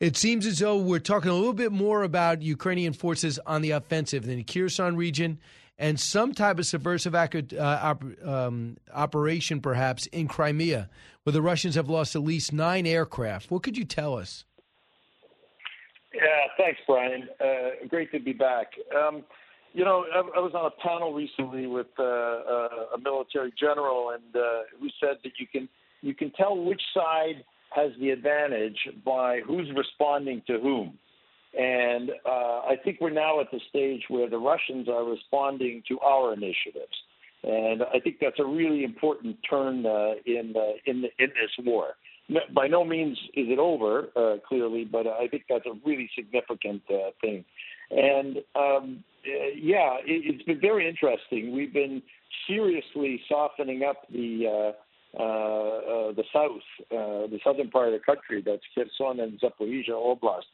it seems as though we're talking a little bit more about Ukrainian forces on the offensive in the Kherson region and some type of subversive uh, op- um, operation, perhaps, in Crimea, where the Russians have lost at least nine aircraft. What could you tell us? Yeah, thanks, Brian. Uh, great to be back. Um, you know, I, I, was on a panel recently with uh, uh, a military general, and uh, who said that you can you can tell which side has the advantage by who's responding to whom. And uh, I think we're now at the stage where the Russians are responding to our initiatives. And I think that's a really important turn uh, in, uh, in, the, in this war. By no means is it over, uh, clearly, but I think that's a really significant uh, thing. And um, uh, yeah, it, it's been very interesting. We've been seriously softening up the uh, uh, the south, uh, the southern part of the country, that's Kherson and Zaporizhia oblasts,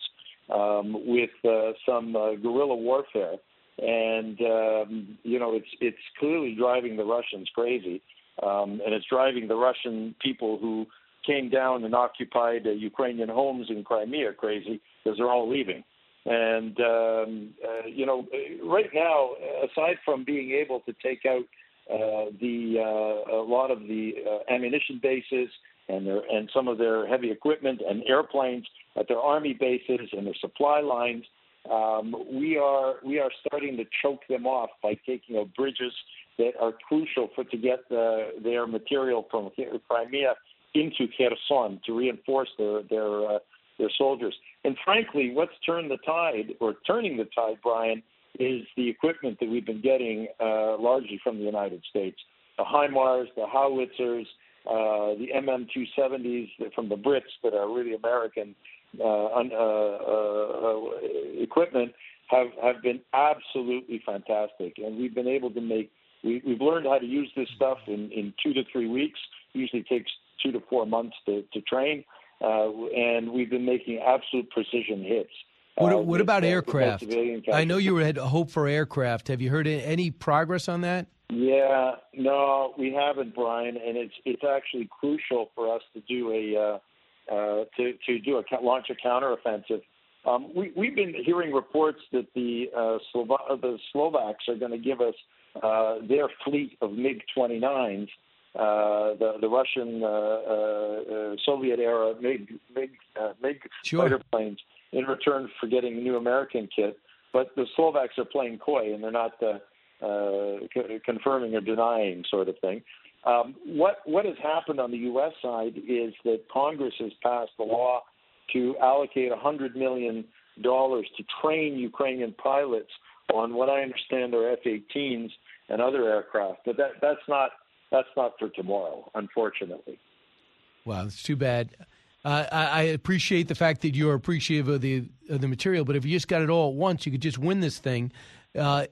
um, with uh, some uh, guerrilla warfare, and um, you know it's it's clearly driving the Russians crazy, um, and it's driving the Russian people who came down and occupied uh, Ukrainian homes in Crimea crazy because they're all leaving. And um, uh, you know, right now, aside from being able to take out uh, the uh, a lot of the uh, ammunition bases and their and some of their heavy equipment and airplanes at their army bases and their supply lines. um, we are we are starting to choke them off by taking out bridges that are crucial for to get the, their material from Crimea into Kherson to reinforce their their uh, their soldiers. And frankly, what's turned the tide or turning the tide, Brian, is the equipment that we've been getting uh, largely from the United States. The HIMARS, the howitzers, uh, the MM270s from the Brits that are really American equipment have, have been absolutely fantastic. And we've been able to make, we, we've learned how to use this stuff in, in two to three weeks. It usually takes two to four months to, to train. Uh, and we've been making absolute precision hits. What, uh, what about uh, aircraft? I know you had hope for aircraft. Have you heard any progress on that? Yeah, no, we haven't, Brian, and it's it's actually crucial for us to do a uh, uh, to to do a launch a counteroffensive. Um, we we've been hearing reports that the uh, Slova- the Slovaks are going to give us uh, their fleet of MiG 29s, uh, the the Russian uh, uh, uh, Soviet era MiG MiG, uh, MiG Sure. fighter planes in return for getting a new American kit. But the Slovaks are playing coy and they're not uh, uh, c- confirming or denying, sort of thing. Um, what what has happened on the U.S. side is that Congress has passed a law to allocate 100 million dollars to train Ukrainian pilots on what I understand are F-18s and other aircraft. But that that's not that's not for tomorrow, unfortunately. Wow, it's too bad. Uh, I, I appreciate the fact that you're appreciative of the of the material, but if you just got it all at once, you could just win this thing. Uh,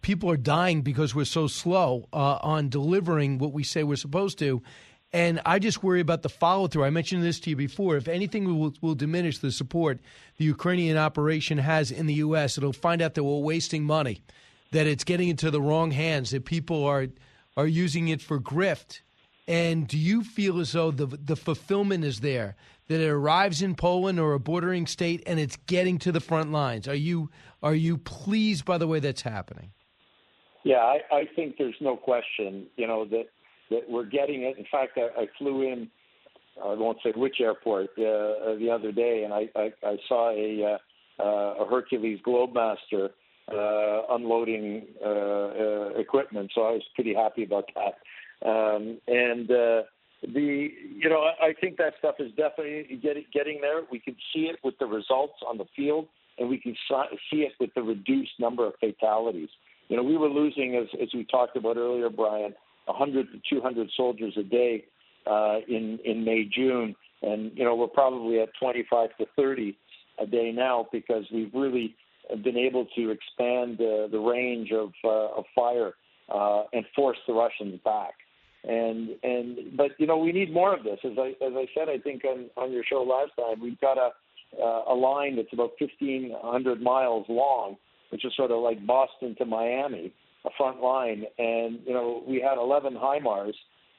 people are dying because we're so slow uh, on delivering what we say we're supposed to. And I just worry about the follow through. I mentioned this to you before. If anything will, will diminish the support the Ukrainian operation has in the U.S., it'll find out that we're wasting money, that it's getting into the wrong hands, that people are are using it for grift. And do you feel as though the the fulfillment is there, that it arrives in Poland or a bordering state and it's getting to the front lines? Are you are you pleased by the way that's happening? Yeah, I, I think there's no question, you know, that that we're getting it. In fact, I, I flew in, I won't say which airport, uh, uh, the other day, and I, I, I saw a, uh, uh, a Hercules Globemaster uh, unloading uh, equipment, so I was pretty happy about that. Um, and the, you know, I, think that stuff is definitely getting getting there. We can see it with the results on the field, and we can see it with the reduced number of fatalities. You know, we were losing, as, as we talked about earlier, Brian, 100 to 200 soldiers a day uh, in in May June, and you know we're probably at 25 to 30 a day now because we've really been able to expand uh, the range of uh, of fire uh, and force the Russians back. And and but you know we need more of this. As I as I said, I think on on your show last time, we've got a uh, a line that's about 1,500 miles long, which is sort of like Boston to Miami a front line, and you know we had 11 HIMARS.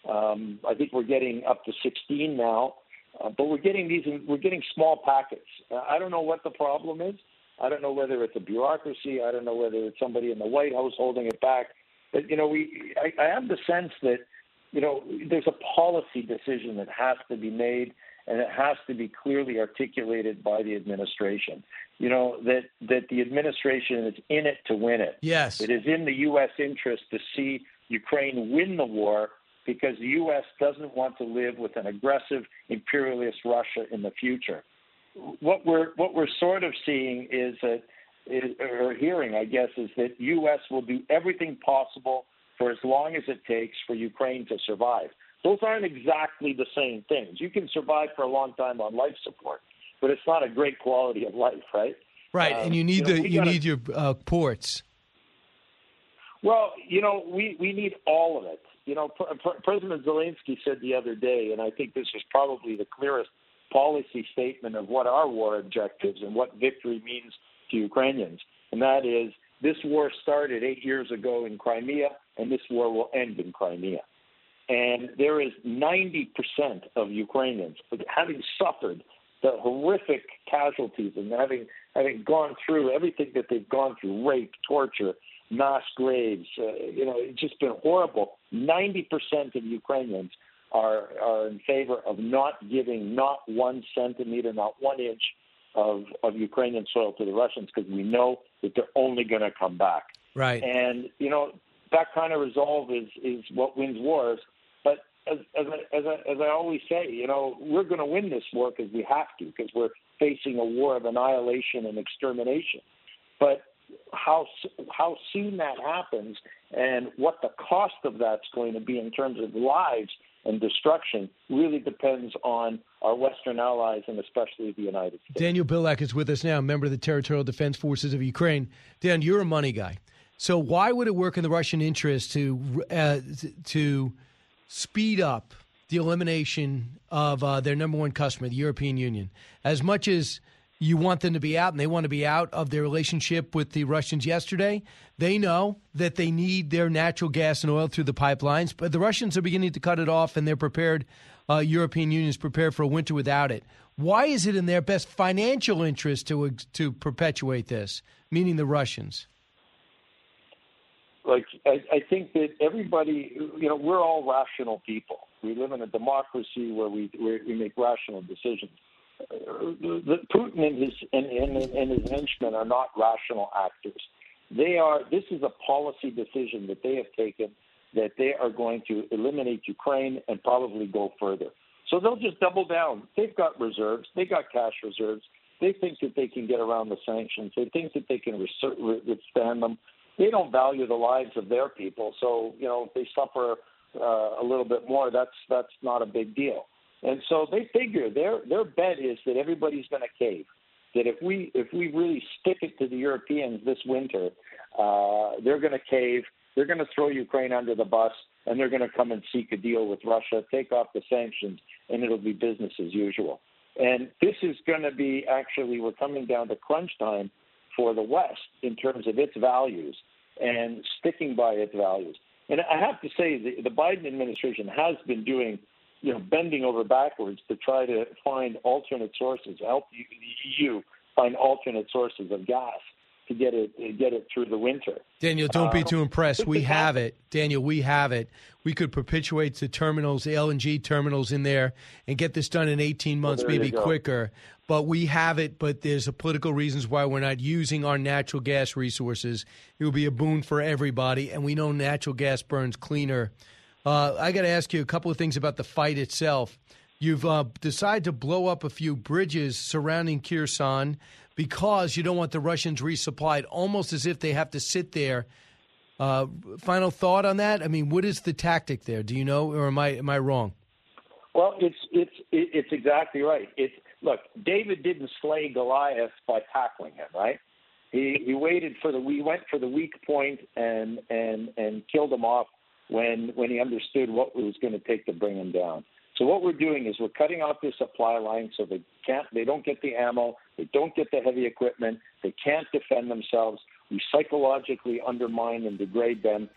Um, I think we're getting up to 16 now, uh, but we're getting these. We're getting small packets. Uh, I don't know what the problem is. I don't know whether it's a bureaucracy. I don't know whether it's somebody in the White House holding it back. But you know, we. I, I have the sense that you know there's a policy decision that has to be made and it has to be clearly articulated by the administration. You know that that the administration is in it to win it. Yes, it is in the U.S. interest to see Ukraine win the war because the U.S. doesn't want to live with an aggressive imperialist Russia in the future. What we're what we're sort of seeing is that, is, or hearing, I guess, is that U.S. will do everything possible for as long as it takes for Ukraine to survive. Those aren't exactly the same things. You can survive for a long time on life support, but it's not a great quality of life, right? Right, Um, and you need you know, the you gotta- need your uh, ports. Well, you know, we, we need all of it. You know, Pr- Pr- President Zelensky said the other day, and I think this is probably the clearest policy statement of what our war objectives and what victory means to Ukrainians, and that is this war started eight years ago in Crimea, and this war will end in Crimea. And there is 90% of Ukrainians having suffered the horrific casualties and having having gone through everything that they've gone through rape, torture, mass graves. Uh, you know, it's just been horrible. 90% of Ukrainians are are in favor of not giving not one centimeter, not one inch of, of Ukrainian soil to the Russians because we know that they're only going to come back. Right. And, you know, that kind of resolve is, is what wins wars. But as, as, I, as, I, as I always say, you know, we're going to win this war because we have to, because we're facing a war of annihilation and extermination. But how how soon that happens and what the cost of that's going to be in terms of lives and destruction really depends on our Western allies and especially the United States. Daniel Bilak is with us now, member of the Territorial Defense Forces of Ukraine. Dan, you're a money guy. So why would it work in the Russian interest to uh, to speed up the elimination of uh, their number one customer, the European Union, as much as you want them to be out and they want to be out of their relationship with the Russians yesterday. They know that they need their natural gas and oil through the pipelines, but the Russians are beginning to cut it off and they're prepared, uh, European Union is prepared for a winter without it. Why is it in their best financial interest to, to perpetuate this, meaning the Russians? Like, I, I think that everybody, you know, we're all rational people. We live in a democracy where we, where we make rational decisions Putin and his and, and, and his henchmen are not rational actors. They are. This is a policy decision that they have taken that they are going to eliminate Ukraine and probably go further. So they'll just double down. They've got reserves. They got cash reserves. They think that they can get around the sanctions. They think that they can withstand them. They don't value the lives of their people. So you know, if they suffer uh, a little bit more, that's that's not a big deal. And so they figure their their bet is that everybody's going to cave. That if we if we really stick it to the Europeans this winter, uh, they're going to cave. They're going to throw Ukraine under the bus, and they're going to come and seek a deal with Russia, take off the sanctions, and it'll be business as usual. And this is going to be actually we're coming down to crunch time for the West in terms of its values and sticking by its values. And I have to say, the, the Biden administration has been doing you know, bending over backwards to try to find alternate sources, help the EU find alternate sources of gas to get it get it through the winter. Daniel, don't be uh, too impressed. We have it, Daniel. We have it. We could perpetuate the terminals, the LNG terminals in there, and get this done in 18 months, well, maybe quicker. But we have it. But there's a political reasons why we're not using our natural gas resources. It will be a boon for everybody, and we know natural gas burns cleaner uh, I got to ask you a couple of things about the fight itself. You've uh, decided to blow up a few bridges surrounding Kherson because you don't want the Russians resupplied, almost as if they have to sit there. Uh, final thought on that? I mean, what is the tactic there? Do you know, or am I am I wrong? Well, it's it's it's exactly right. It's look, David didn't slay Goliath by tackling him, right? He he waited for the we went for the weak point and and and killed him off when when he understood what it was going to take to bring him down. So what we're doing is we're cutting off the supply line so they can't they don't get the ammo, they don't get the heavy equipment, they can't defend themselves. We psychologically undermine and degrade them.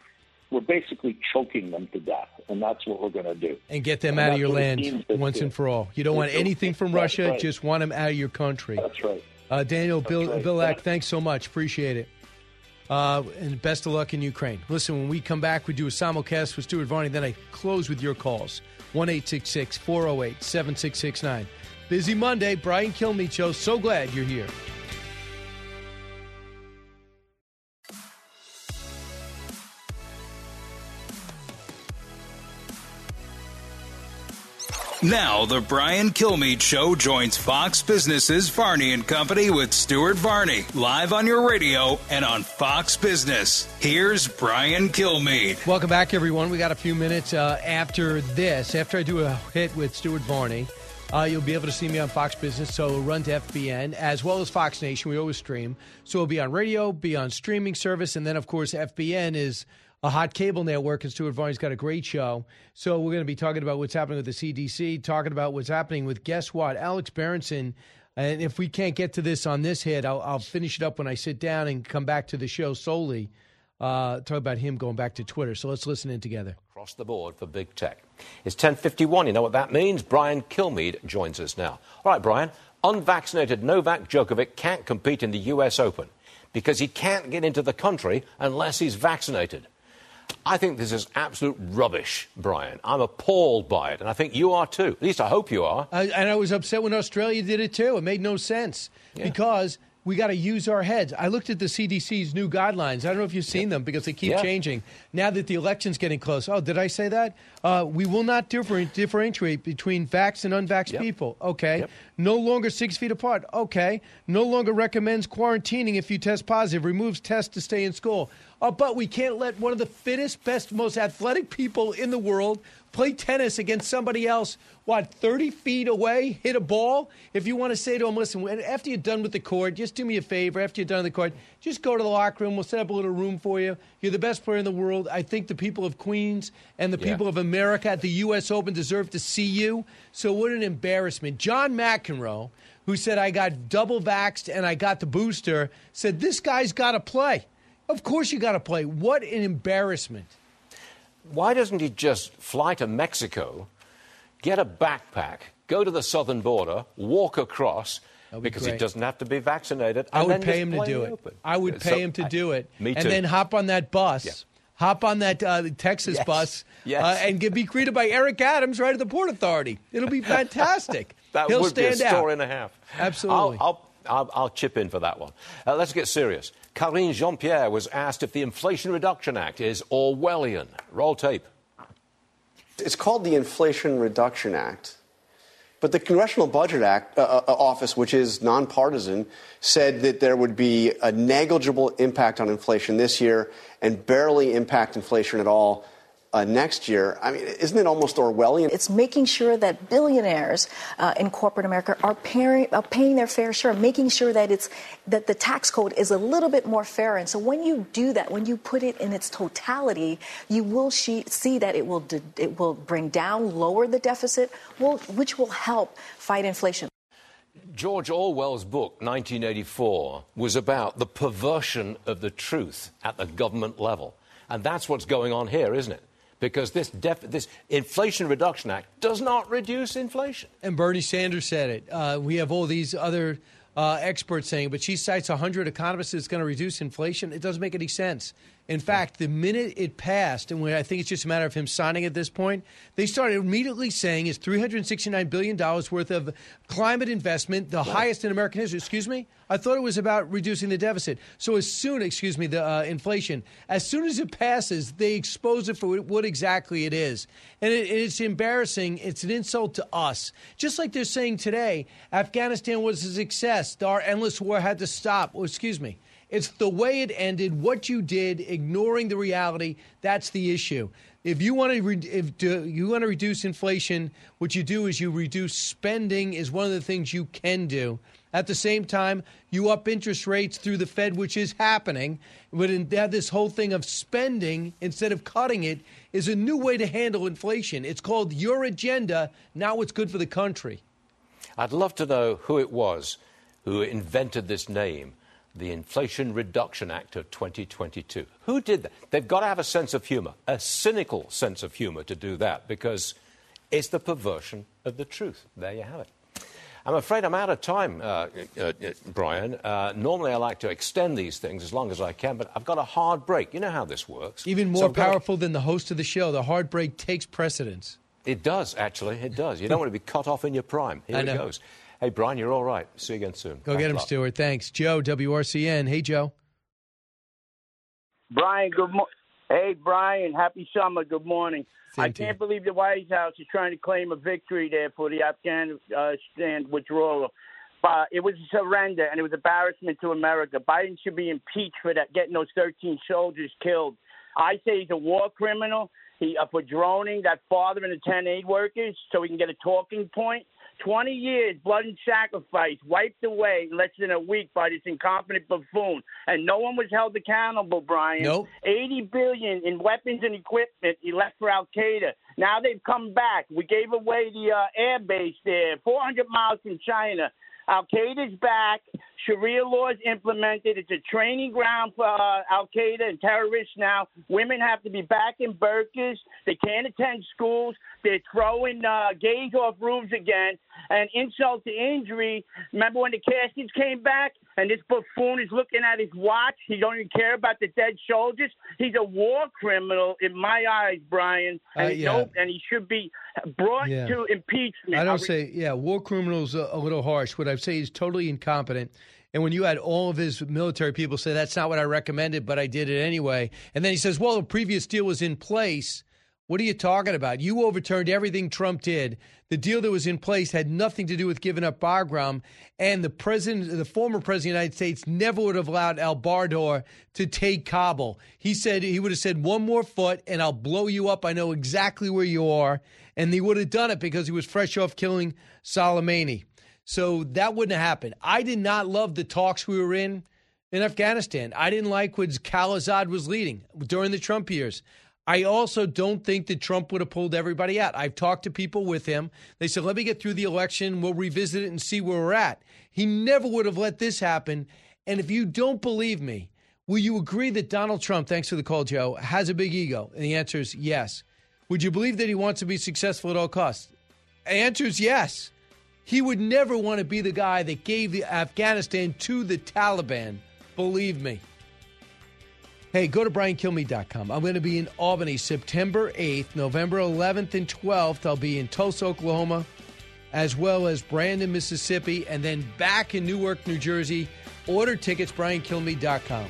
We're basically choking them to death, and that's what we're going to do. And get them and out of your land once and for all. You don't want anything from Russia; right. just want them out of your country. That's right. Uh, Daniel that's Bill, right. Bilak, thanks so much. Appreciate it. Uh, and best of luck in Ukraine. Listen, when we come back, we do a simulcast with Stuart Varney. Then I close with your calls 1 408 7669. Busy Monday. Brian Kilmeade Show. So glad you're here. Now, the Brian Kilmeade Show joins Fox Business's Varney and Company with Stuart Varney, live on your radio and on Fox Business. Here's Brian Kilmeade. Welcome back, everyone. We got a few minutes uh, after this. After I do a hit with Stuart Varney, uh, you'll be able to see me on Fox Business, so run to FBN as well as Fox Nation. We always stream, so it'll be on radio, be on streaming service, and then of course FBN is a hot cable network, and Stuart Varney's got a great show. So we're going to be talking about what's happening with the CDC, talking about what's happening with guess what, Alex Berenson. And if we can't get to this on this hit, I'll, I'll finish it up when I sit down and come back to the show solely. Uh, talk about him going back to Twitter. So let's listen in together. Across the board for big tech. It's 10:51. You know what that means? Brian Kilmeade joins us now. All right, Brian. Unvaccinated Novak Djokovic can't compete in the U.S. Open because he can't get into the country unless he's vaccinated. I think this is absolute rubbish, Brian. I'm appalled by it, and I think you are too. At least I hope you are. I, and I was upset when Australia did it too. It made no sense Yeah. because we got to use our heads. I looked at the CDC's new guidelines. I don't know if you've seen them because they keep Yeah. changing. Now that the election's getting close. Oh, did I say that? Uh, we will not differ- differentiate between vax and unvaxxed people. Okay. No longer six feet apart. Okay. No longer recommends quarantining if you test positive. Removes tests to stay in school. Oh, but we can't let one of the fittest, best, most athletic people in the world play tennis against somebody else, what, 30 feet away, hit a ball? If you want to say to him, listen, after you're done with the court, just do me a favor. After you're done with the court, just go to the locker room. We'll set up a little room for you. You're the best player in the world. I think the people of Queens and the Yeah. people of America at the U.S. Open deserve to see you. So, what an embarrassment. John McEnroe, who said, I got double vaxxed and I got the booster, said, this guy's got to play. Of course you got to play. What an embarrassment. Why doesn't he just fly to Mexico, get a backpack, go to the southern border, walk across? be because he doesn't have to be vaccinated. I and would then pay him to do it. open. I would So pay him to I- do it. Me and too. then hop on that bus. Yeah. Hop on that uh, Texas Yes. bus [laughs] Yes. Uh, and get, be greeted by Eric Adams right at the Port Authority. It'll be fantastic. [laughs] that He'll would be a story out. and a half. Absolutely. I'll, I'll, I'll, I'll chip in for that one. Uh, let's get serious. Karine Jean Pierre was asked if the Inflation Reduction Act is Orwellian. Roll tape. It's called the Inflation Reduction Act. But the Congressional Budget Act uh, uh, Office, which is nonpartisan, said that there would be a negligible impact on inflation this year and barely impact inflation at all uh, next year. I mean, isn't it almost Orwellian? It's making sure that billionaires uh, in corporate America are paying, are paying their fair share, making sure that it's that the tax code is a little bit more fair. And so when you do that, when you put it in its totality, you will she, see that it will de- it will bring down, lower the deficit, will, which will help fight inflation. George Orwell's book, 1984, was about the perversion of the truth at the government level. And that's what's going on here, isn't it? Because this, def- this Inflation Reduction Act does not reduce inflation. And Bernie Sanders said it. Uh, we have all these other uh, experts saying, but she cites 100 economists it's going to reduce inflation. It doesn't make any sense. In fact, the minute it passed, and I think it's just a matter of him signing at this point, they started immediately saying it's $369 billion worth of climate investment, the highest in American history. Excuse me? I thought it was about reducing the deficit. So as soon, excuse me, the uh, inflation, as soon as it passes, they expose it for what exactly it is. And it, it's embarrassing. It's an insult to us. Just like they're saying today, Afghanistan was a success. Our endless war had to stop. Oh, excuse me. It's the way it ended, what you did, ignoring the reality. That's the issue. If you want to, re- if do, you want to reduce inflation, what you do is you reduce spending. Is one of the things you can do. At the same time, you up interest rates through the Fed, which is happening. But in, this whole thing of spending instead of cutting it is a new way to handle inflation. It's called your agenda, not what's good for the country. I'd love to know who it was who invented this name, the Inflation Reduction Act of 2022. Who did that? They've got to have a sense of humor, a cynical sense of humor to do that, because it's the perversion of the truth. There you have it. I'm afraid I'm out of time, uh, uh, uh, Brian. Uh, normally, I like to extend these things as long as I can, but I've got a hard break. You know how this works. Even more to- powerful than the host of the show. The hard break takes precedence. It does, actually. It does. You don't want to be cut off in your prime. Here I it know. goes. Hey, Brian, you're all right. See you again soon. Go Thanks get him, lot. Stuart. Thanks. Joe, WRCN. Hey, Joe. Brian, good morning. Hey, Brian, happy summer. Good morning. Same I can't believe the White House is trying to claim a victory there for the Afghanistan withdrawal. But it was a surrender, and it was embarrassment to America. Biden should be impeached for that, getting those 13 soldiers killed. I say he's a war criminal. He uh, for droning that father and the 10 aid workers, so he can get a talking point. 20 years, blood and sacrifice, wiped away in less than a week by this incompetent buffoon, and no one was held accountable. Brian, Nope. 80 billion in weapons and equipment he left for Al Qaeda. Now they've come back. We gave away the uh, air base there, 400 miles from China. Al Qaeda's back. Sharia law is implemented. It's a training ground for uh, Al Qaeda and terrorists now. Women have to be back in burqas. They can't attend schools. They're throwing uh, gays off roofs again. And insult to injury. Remember when the caskets came back? And this buffoon is looking at his watch. He don't even care about the dead soldiers. He's a war criminal in my eyes, Brian. And, Uh, he, yeah. don't- and he should be brought Yeah. to impeachment. I don't re- say, yeah, war criminals a, a little harsh. What I say is totally incompetent. And when you had all of his military people say, that's not what I recommended, but I did it anyway. And then he says, well, the previous deal was in place. What are you talking about? You overturned everything Trump did. The deal that was in place had nothing to do with giving up Bagram. And the president, the former president of the United States, never would have allowed Al Baradar to take Kabul. He said he would have said one more foot, and I'll blow you up. I know exactly where you are. And he would have done it because he was fresh off killing Soleimani. So that wouldn't have happened. I did not love the talks we were in in Afghanistan. I didn't like what Khalilzad was leading during the Trump years. I also don't think that Trump would have pulled everybody out. I've talked to people with him. They said, let me get through the election. We'll revisit it and see where we're at. He never would have let this happen. And if you don't believe me, will you agree that Donald Trump, thanks for the call, Joe, has a big ego? And the answer is yes. Would you believe that he wants to be successful at all costs? The answer is yes. He would never want to be the guy that gave Afghanistan to the Taliban. Believe me. Hey, go to briankilmeade.com. I'm going to be in Albany September 8th, November 11th, and 12th. I'll be in Tulsa, Oklahoma, as well as Brandon, Mississippi, and then back in Newark, New Jersey. Order tickets, briankilmeade.com.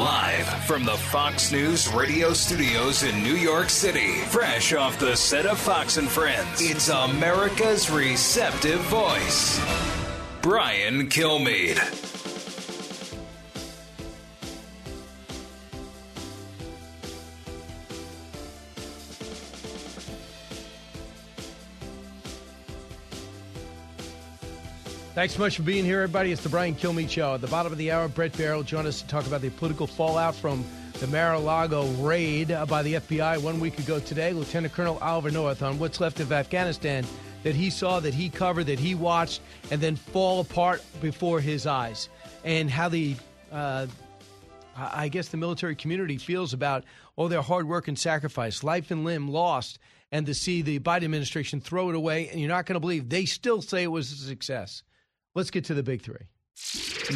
Live from the Fox News radio studios in New York City, fresh off the set of Fox and Friends, it's America's receptive voice, Brian Kilmeade. Thanks so much for being here, everybody. It's the Brian Kilmeade Show. At the bottom of the hour, Bret Baier joined us to talk about the political fallout from the Mar-a-Lago raid uh, by the FBI one week ago today. Lieutenant Colonel Oliver North on what's left of Afghanistan that he saw, that he covered, that he watched, and then fall apart before his eyes, and how the uh, I I guess the military community feels about all their hard work and sacrifice, life and limb lost, and to see the Biden administration throw it away, and you're not going to believe they still say it was a success. Let's get to the big three.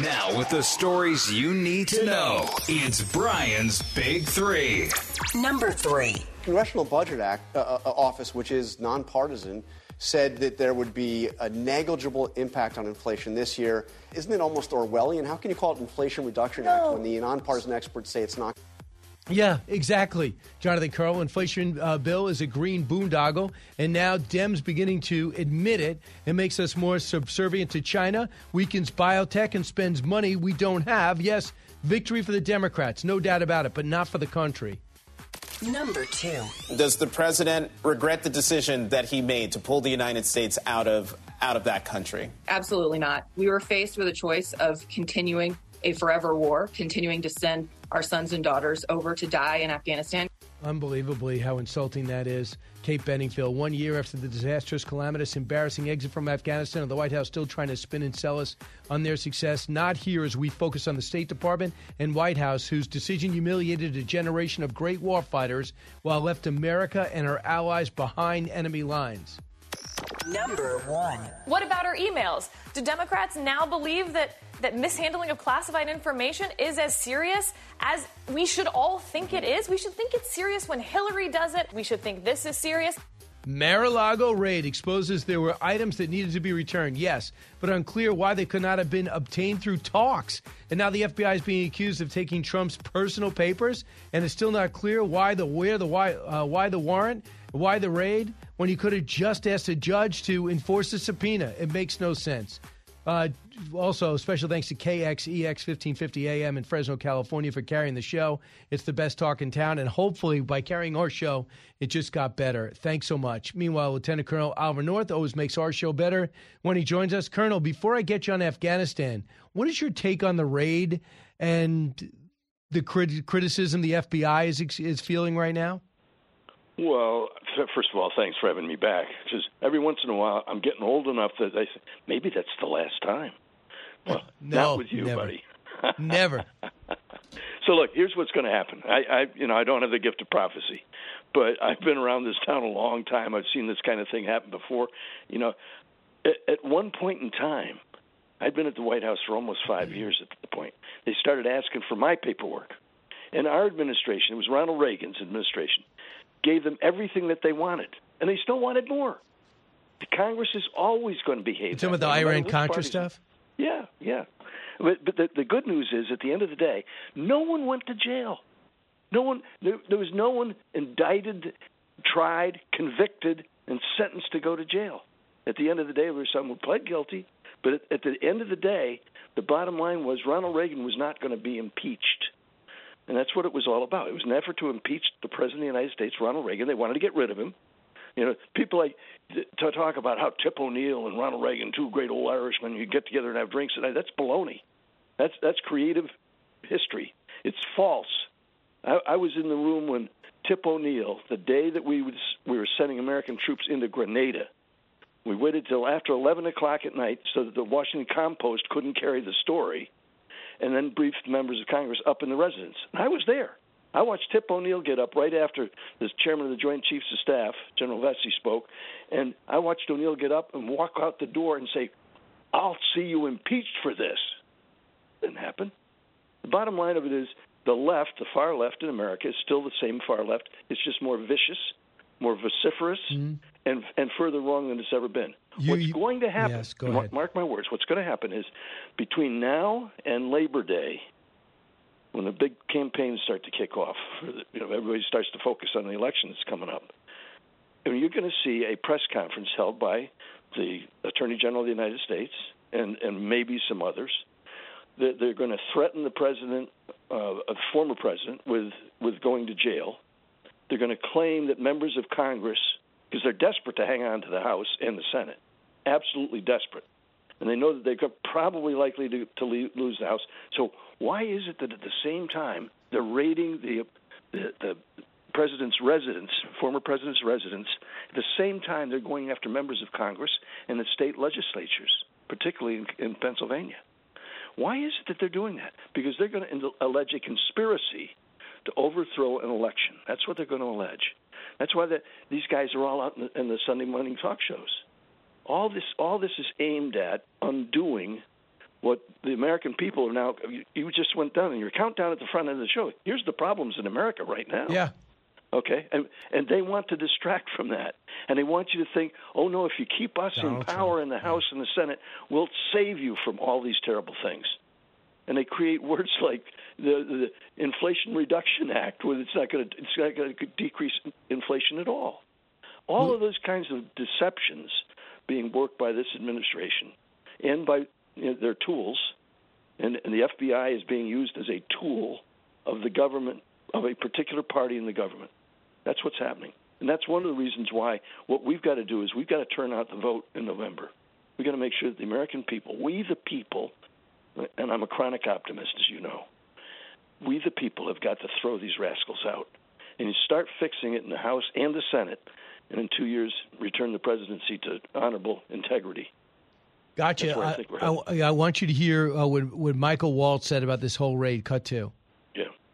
Now, with the stories you need to know, it's Brian's Big Three. Number three. Congressional Budget Act uh, uh, Office, which is nonpartisan, said that there would be a negligible impact on inflation this year. Isn't it almost Orwellian? How can you call it Inflation Reduction Act when the nonpartisan experts say it's not? Yeah, exactly. Jonathan Karl, inflation uh, bill is a green boondoggle, and now Dems beginning to admit it. It makes us more subservient to China, weakens biotech, and spends money we don't have. Yes, victory for the Democrats, no doubt about it, but not for the country. Number two. Does the president regret the decision that he made to pull the United States out of out of that country? Absolutely not. We were faced with a choice of continuing a forever war, continuing to send our sons and daughters over to die in Afghanistan. Unbelievably, how insulting that is. Kate Bedingfield, one year after the disastrous, calamitous, embarrassing exit from Afghanistan, and the White House still trying to spin and sell us on their success. Not here as we focus on the State Department and White House, whose decision humiliated a generation of great warfighters while left America and her allies behind enemy lines. Number one. What about our emails? Do Democrats now believe that, that mishandling of classified information is as serious as we should all think it is? We should think it's serious when Hillary does it. We should think this is serious. Mar-a-Lago raid exposes there were items that needed to be returned, yes, but unclear why they could not have been obtained through talks. And now the FBI is being accused of taking Trump's personal papers, and it's still not clear why the where the why uh, why the warrant, why the raid, when he could have just asked a judge to enforce a subpoena. It makes no sense. Uh, also, special thanks to KXEX 1550 AM in Fresno, California for carrying the show. It's the best talk in town, and hopefully by carrying our show, it just got better. Thanks so much. Meanwhile, Lieutenant Colonel Oliver North always makes our show better when he joins us. Colonel, before I get you on Afghanistan, what is your take on the raid and the crit- criticism the FBI is, is feeling right now? Well, [laughs] first of all, thanks for having me back. Because every once in a while, I'm getting old enough that I say maybe that's the last time. [laughs] Well, No, not with you, never. buddy. [laughs] Never. So look, here's what's going to happen. I, I, you know, I don't have the gift of prophecy, but I've been around this town a long time. I've seen this kind of thing happen before. You know, at, at one point in time, I'd been at the White House for almost five years at the point. They started asking for my paperwork. And our administration, it was Ronald Reagan's administration, gave them everything that they wanted. And they still wanted more. The Congress is always going to behave. Some of the that way, no matter Iran Contra stuff. Yeah, yeah. But, but the, the good news is, at the end of the day, no one went to jail. No one. There, there was no one indicted, tried, convicted, and sentenced to go to jail. At the end of the day, there was some who pled guilty. But at, at the end of the day, the bottom line was Ronald Reagan was not going to be impeached. And that's what it was all about. It was an effort to impeach the President of the United States, Ronald Reagan. They wanted to get rid of him. You know, people like to talk about how Tip O'Neill and Ronald Reagan, two great old Irishmen, you get together and have drinks. And that's baloney. That's that's creative history. It's false. I, I was in the room when Tip O'Neill, the day that we was, we were sending American troops into Grenada, we waited till after 11 o'clock at night so that the Washington Compost couldn't carry the story, and then briefed members of Congress up in the residence. And I was there. I watched Tip O'Neill get up right after the chairman of the Joint Chiefs of Staff, General Vessey, spoke, and I watched O'Neill get up and walk out the door and say, "I'll see you impeached for this." Didn't happen. The bottom line of it is the left, the far left in America, is still the same far left. It's just more vicious, more vociferous, and and further wrong than it's ever been. what's going to happen? Yes, go mark, mark my words. What's going to happen is between now and Labor Day, when the big campaigns start to kick off, you know, everybody starts to focus on the election that's coming up. Mean, you're going to see a press conference held by the Attorney General of the United States and and maybe some others. They're, they're going to threaten the president, uh, a former president, with with going to jail. They're going to claim that members of Congress, because they're desperate to hang on to the House and the Senate, absolutely desperate, and they know that they're probably likely to, to le- lose the House. So why is it that at the same time they're raiding the the, the president's residence, former president's residence, at the same time they're going after members of Congress and the state legislatures, particularly in, in Pennsylvania? Why is it that they're doing that? Because they're going to allege a conspiracy to overthrow an election. That's what they're going to allege. That's why the, these guys are all out in the, in the Sunday morning talk shows. All this, all this is aimed at undoing what the American people are now. You, just went down in your countdown at the front end of the show. Here's the problems in America right now. Yeah. Okay, and and they want to distract from that, and they want you to think, oh no, if you keep us in Donald power in the House and the Senate, we'll save you from all these terrible things. And they create words like the, the Inflation Reduction Act, where it's not going to it's not going to decrease inflation at all. All mm. of those kinds of deceptions being worked by this administration and by you know, their tools, and, and the FBI is being used as a tool of the government of a particular party in the government. That's what's happening. And that's one of the reasons why what we've got to do is we've got to turn out the vote in November. We've got to make sure that the American people, we the people, and I'm a chronic optimist, as you know, we the people have got to throw these rascals out. And you start fixing it in the House and the Senate, and in two years, return the presidency to honorable integrity. Gotcha. I I, I. I want you to hear uh, what, what Michael Waltz said about this whole raid. Cut two.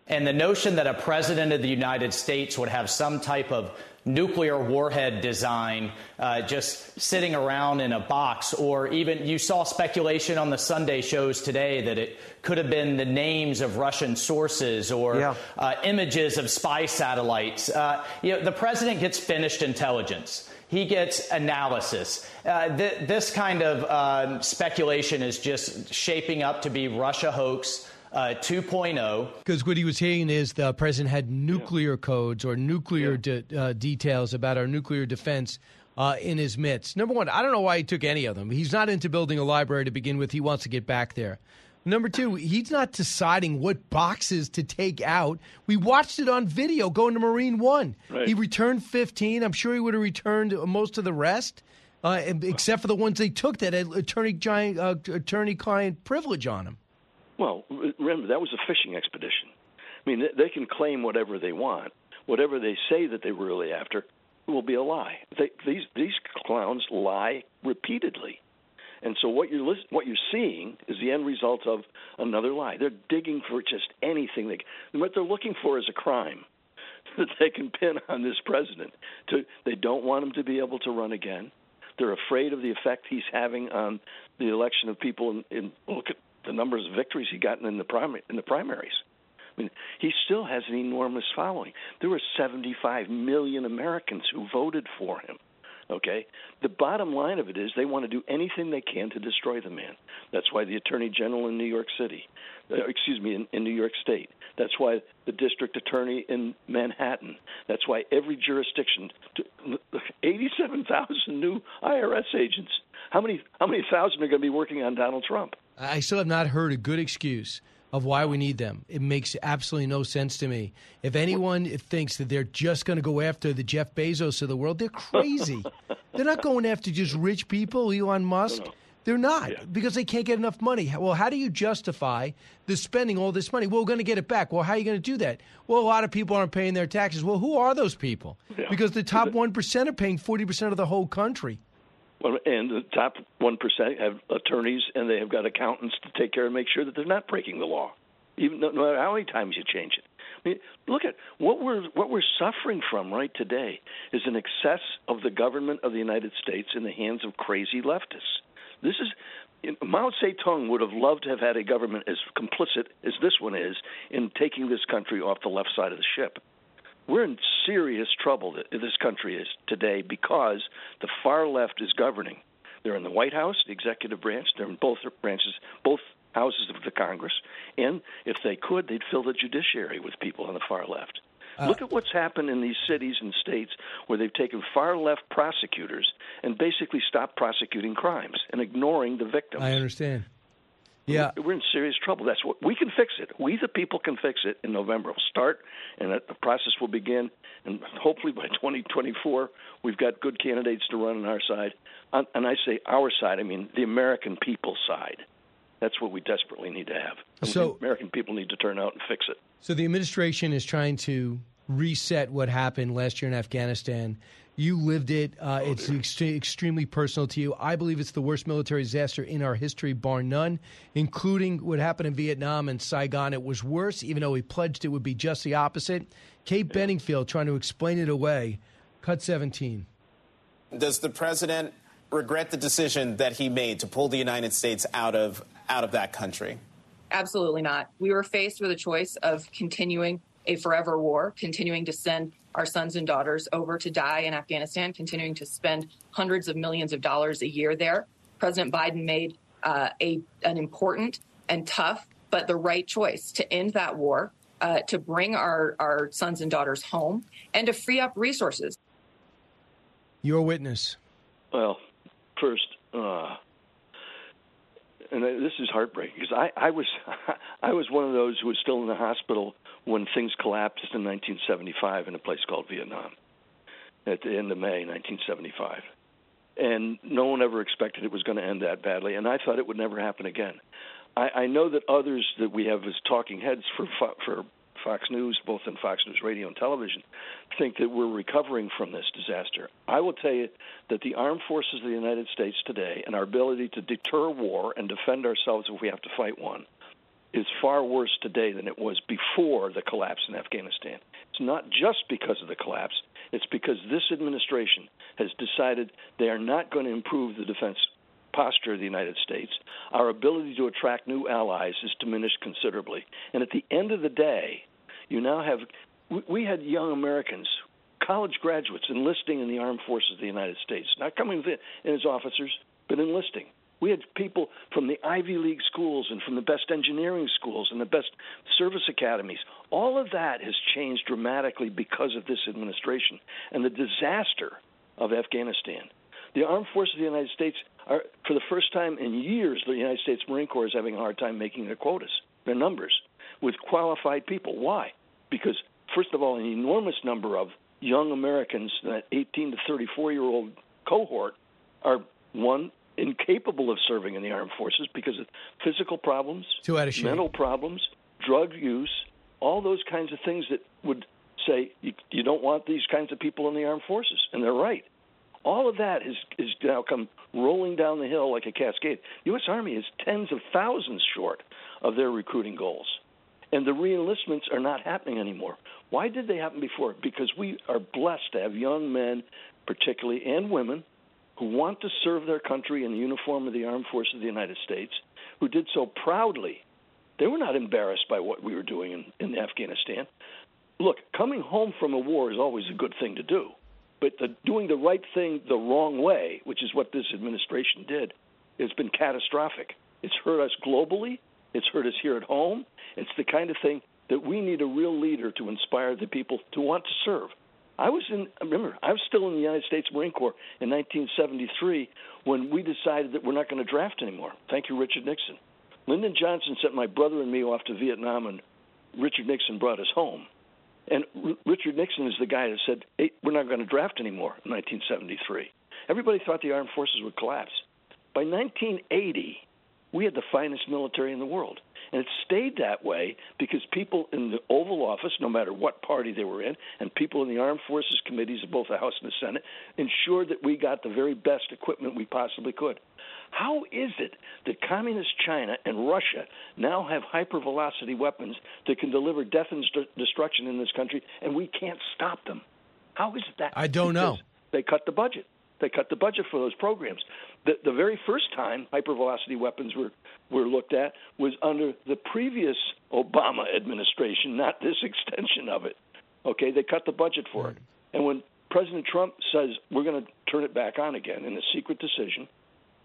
And the notion that a president of the United States would have some type of nuclear warhead design uh, just sitting around in a box, or even you saw speculation on the Sunday shows today that it could have been the names of Russian sources or Yeah. uh, images of spy satellites. Uh, you know, the president gets finished intelligence. He gets analysis. Uh, th- this kind of um, speculation is just shaping up to be Russia hoax uh, 2.0. Because what he was saying is the president had nuclear codes or nuclear de- uh, details about our nuclear defense uh, in his midst. Number one, I don't know why he took any of them. He's not into building a library to begin with. He wants to get back there. Number two, he's not deciding what boxes to take out. We watched it on video going to Marine One. Right. He returned 15. I'm sure he would have returned most of the rest, uh, except for the ones they took that had attorney giant, uh, attorney client privilege on them. Well, remember that was a fishing expedition. I mean, they- can claim whatever they want, whatever they say that they were really after will be a lie. They, these these clowns lie repeatedly, and so what you're lis- what you're seeing is the end result of another lie. They're digging for just anything. They, what they're looking for is a crime. [laughs] that they can pin on this president. To, they don't want him to be able to run again. They're afraid of the effect he's having on the election of people. In, in look at the numbers of victories he gotten in the primary in the primaries. I mean, he still has an enormous following. There were 75 million Americans who voted for him. Okay? The bottom line of it is they want to do anything they can to destroy the man. That's why the Attorney General in New York City, uh, excuse me, in, in New York State. That's why the District Attorney in Manhattan. That's why every jurisdiction, [laughs] 87,000 new IRS agents. How many, how many thousand are going to be working on Donald Trump? I still have not heard a good excuse of why we need them. It makes absolutely no sense to me. If anyone thinks that they're just going to go after the Jeff Bezos of the world, they're crazy. [laughs] they're not going after just rich people, Elon Musk. They're not yeah. because they can't get enough money. Well, how do you justify the spending all this money? Well, we're going to get it back. Well, how are you going to do that? Well, a lot of people aren't paying their taxes. Well, who are those people? Yeah. Because the top [laughs] 1% are paying 40% of the whole country. And the top 1% have attorneys and they have got accountants to take care and make sure that they're not breaking the law, even no, no matter how many times you change it. I mean, look at what we're what we're suffering from right today is an excess of the government of the United States in the hands of crazy leftists. This is Mao Zedong would have loved to have had a government as complicit as this one is in taking this country off the left side of the ship. We're in serious trouble this country is today because the far left is governing. They're in the White House, the executive branch. They're in both branches, both houses of the Congress, and if they could, they'd fill the judiciary with people on the far left. Uh, Look at what's happened in these cities and states where they've taken far left prosecutors and basically stopped prosecuting crimes and ignoring the victims. I understand. Yeah, we're in serious trouble. That's what we can fix it. We, the people, can fix it in November. We'll start, and the process will begin. And hopefully by [laughs] 2024, we've got good candidates to run on our side. And I say our side, I mean the American people's side. That's what we desperately need to have. And so American people need to turn out and fix it. So the administration is trying to reset what happened last year in Afghanistan. You lived it. Uh, oh, it's ex- extremely personal to you. I believe it's the worst military disaster in our history, bar none, including what happened in Vietnam and Saigon. It was worse, even though he pledged it would be just the opposite. Kate yeah. Bedingfield trying to explain it away. Cut 17. Does the president regret the decision that he made to pull the United States out of out of that country? Absolutely not. We were faced with a choice of continuing a forever war, continuing to send our sons and daughters over to die in Afghanistan, continuing to spend hundreds of millions of dollars a year there. President Biden made uh, a an important and tough, but the right choice to end that war, uh, to bring our, our sons and daughters home, and to free up resources. Your witness. Well, first, uh, and this is heartbreaking because I, I was [laughs] I was one of those who was still in the hospital when things collapsed in 1975 in a place called Vietnam at the end of May 1975. And no one ever expected it was going to end that badly, and I thought it would never happen again. I, I know that others that we have as talking heads for for Fox News, both in Fox News radio and television, think that we're recovering from this disaster. I will tell you that the armed forces of the United States today and our ability to deter war and defend ourselves if we have to fight one is far worse today than it was before the collapse in Afghanistan. It's not just because of the collapse, it's because this administration has decided they are not going to improve the defense posture of the United States. Our ability to attract new allies is diminished considerably. And at the end of the day, you now have we had young Americans, college graduates enlisting in the armed forces of the United States, not coming in as officers, but enlisting. We had people from the Ivy League schools and from the best engineering schools and the best service academies. All of that has changed dramatically because of this administration and the disaster of Afghanistan. The armed forces of the United States are, for the first time in years, the United States Marine Corps is having a hard time making their quotas, their numbers, with qualified people. Why? Because, first of all, an enormous number of young Americans, that 18 to 34 year old cohort, are one incapable of serving in the armed forces because of physical problems, mental problems, drug use, all those kinds of things that would say you, you don't want these kinds of people in the armed forces, and they're right. All of that has, has now come rolling down the hill like a cascade. U.S. Army is tens of thousands short of their recruiting goals. And the reenlistments are not happening anymore. Why did they happen before? Because we are blessed to have young men, particularly, and women who want to serve their country in the uniform of the armed forces of the United States, who did so proudly. They were not embarrassed by what we were doing in, in Afghanistan. Look, coming home from a war is always a good thing to do, but the, doing the right thing the wrong way, which is what this administration did, has been catastrophic. It's hurt us globally. It's hurt us here at home. It's the kind of thing that we need a real leader to inspire the people to want to serve. I was in, remember, I was still in the United States Marine Corps in 1973 when we decided that we're not going to draft anymore. Thank you, Richard Nixon. Lyndon Johnson sent my brother and me off to Vietnam, and Richard Nixon brought us home. And R- Richard Nixon is the guy that said, hey, we're not going to draft anymore in 1973. Everybody thought the armed forces would collapse. By 1980, we had the finest military in the world. And it stayed that way because people in the Oval Office, no matter what party they were in, and people in the Armed Forces committees of both the House and the Senate, ensured that we got the very best equipment we possibly could. How is it that communist China and Russia now have hypervelocity weapons that can deliver death and destruction in this country, and we can't stop them? How is that? I don't because know. They cut the budget. They cut the budget for those programs. The, the very first time hypervelocity weapons were, were looked at was under the previous Obama administration, not this [laughs] extension of it. Okay, they cut the budget for it. And when President Trump says we're going to turn it back on again in a secret decision,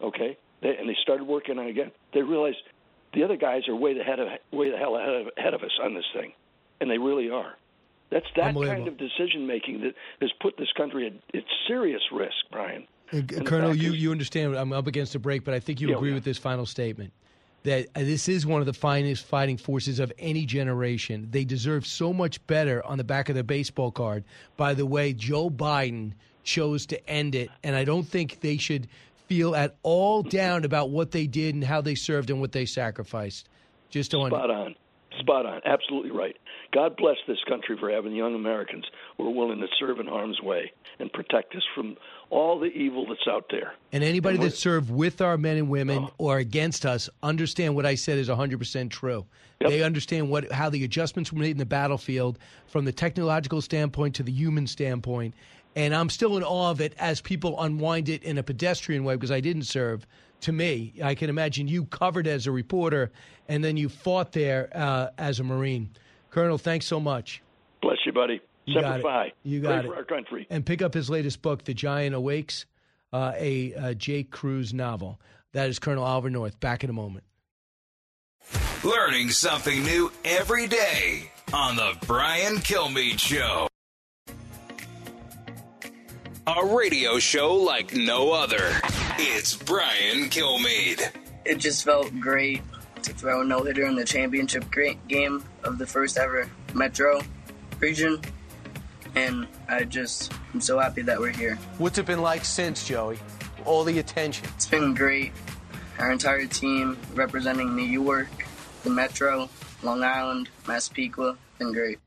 okay, they, and they started working on it again, they realized the other guys are way the head of way the hell ahead of, ahead of us on this thing, and they really are. That's that kind of decision making that has put this country at, at serious risk, Brian. Uh, Colonel, you, you understand I'm up against a break, but I think you Yeah, agree yeah. with this final statement that uh, this is one of the finest fighting forces of any generation. They deserve so much better on the back of their baseball card by the way Joe Biden chose to end it. And I don't think they should feel at all down about what they did and how they served and what they sacrificed. Just on Spot on. Spot on. Absolutely right. God bless this country for having young Americans who are willing to serve in harm's way and protect us from all the evil that's out there. And anybody And that served with our men and women oh. or against us understand what I said is 100% true. They understand what how the adjustments were made in the battlefield from the technological standpoint to the human standpoint. And I'm still in awe of it as people unwind it in a pedestrian way because I didn't serve. To me, I can imagine you covered as a reporter and then you fought there uh, as a Marine. Colonel, thanks so much. Bless you, buddy. You Semper got it. Fi. You Pray got for our country. And pick up his latest book, The Giant Awakes, uh, a uh, Jake Cruz novel. That is Colonel Oliver North. Back in a moment. Learning something new every day on The Brian Kilmeade Show. A radio show like no other. It's Brian Kilmeade. It just felt great to throw a no hitter in the championship game of the first ever Metro region. And I just, I'm so happy that we're here. What's it been like since, Joey? All the attention. It's been great. Our entire team representing New York, the Metro, Long Island, Massapequa, been great.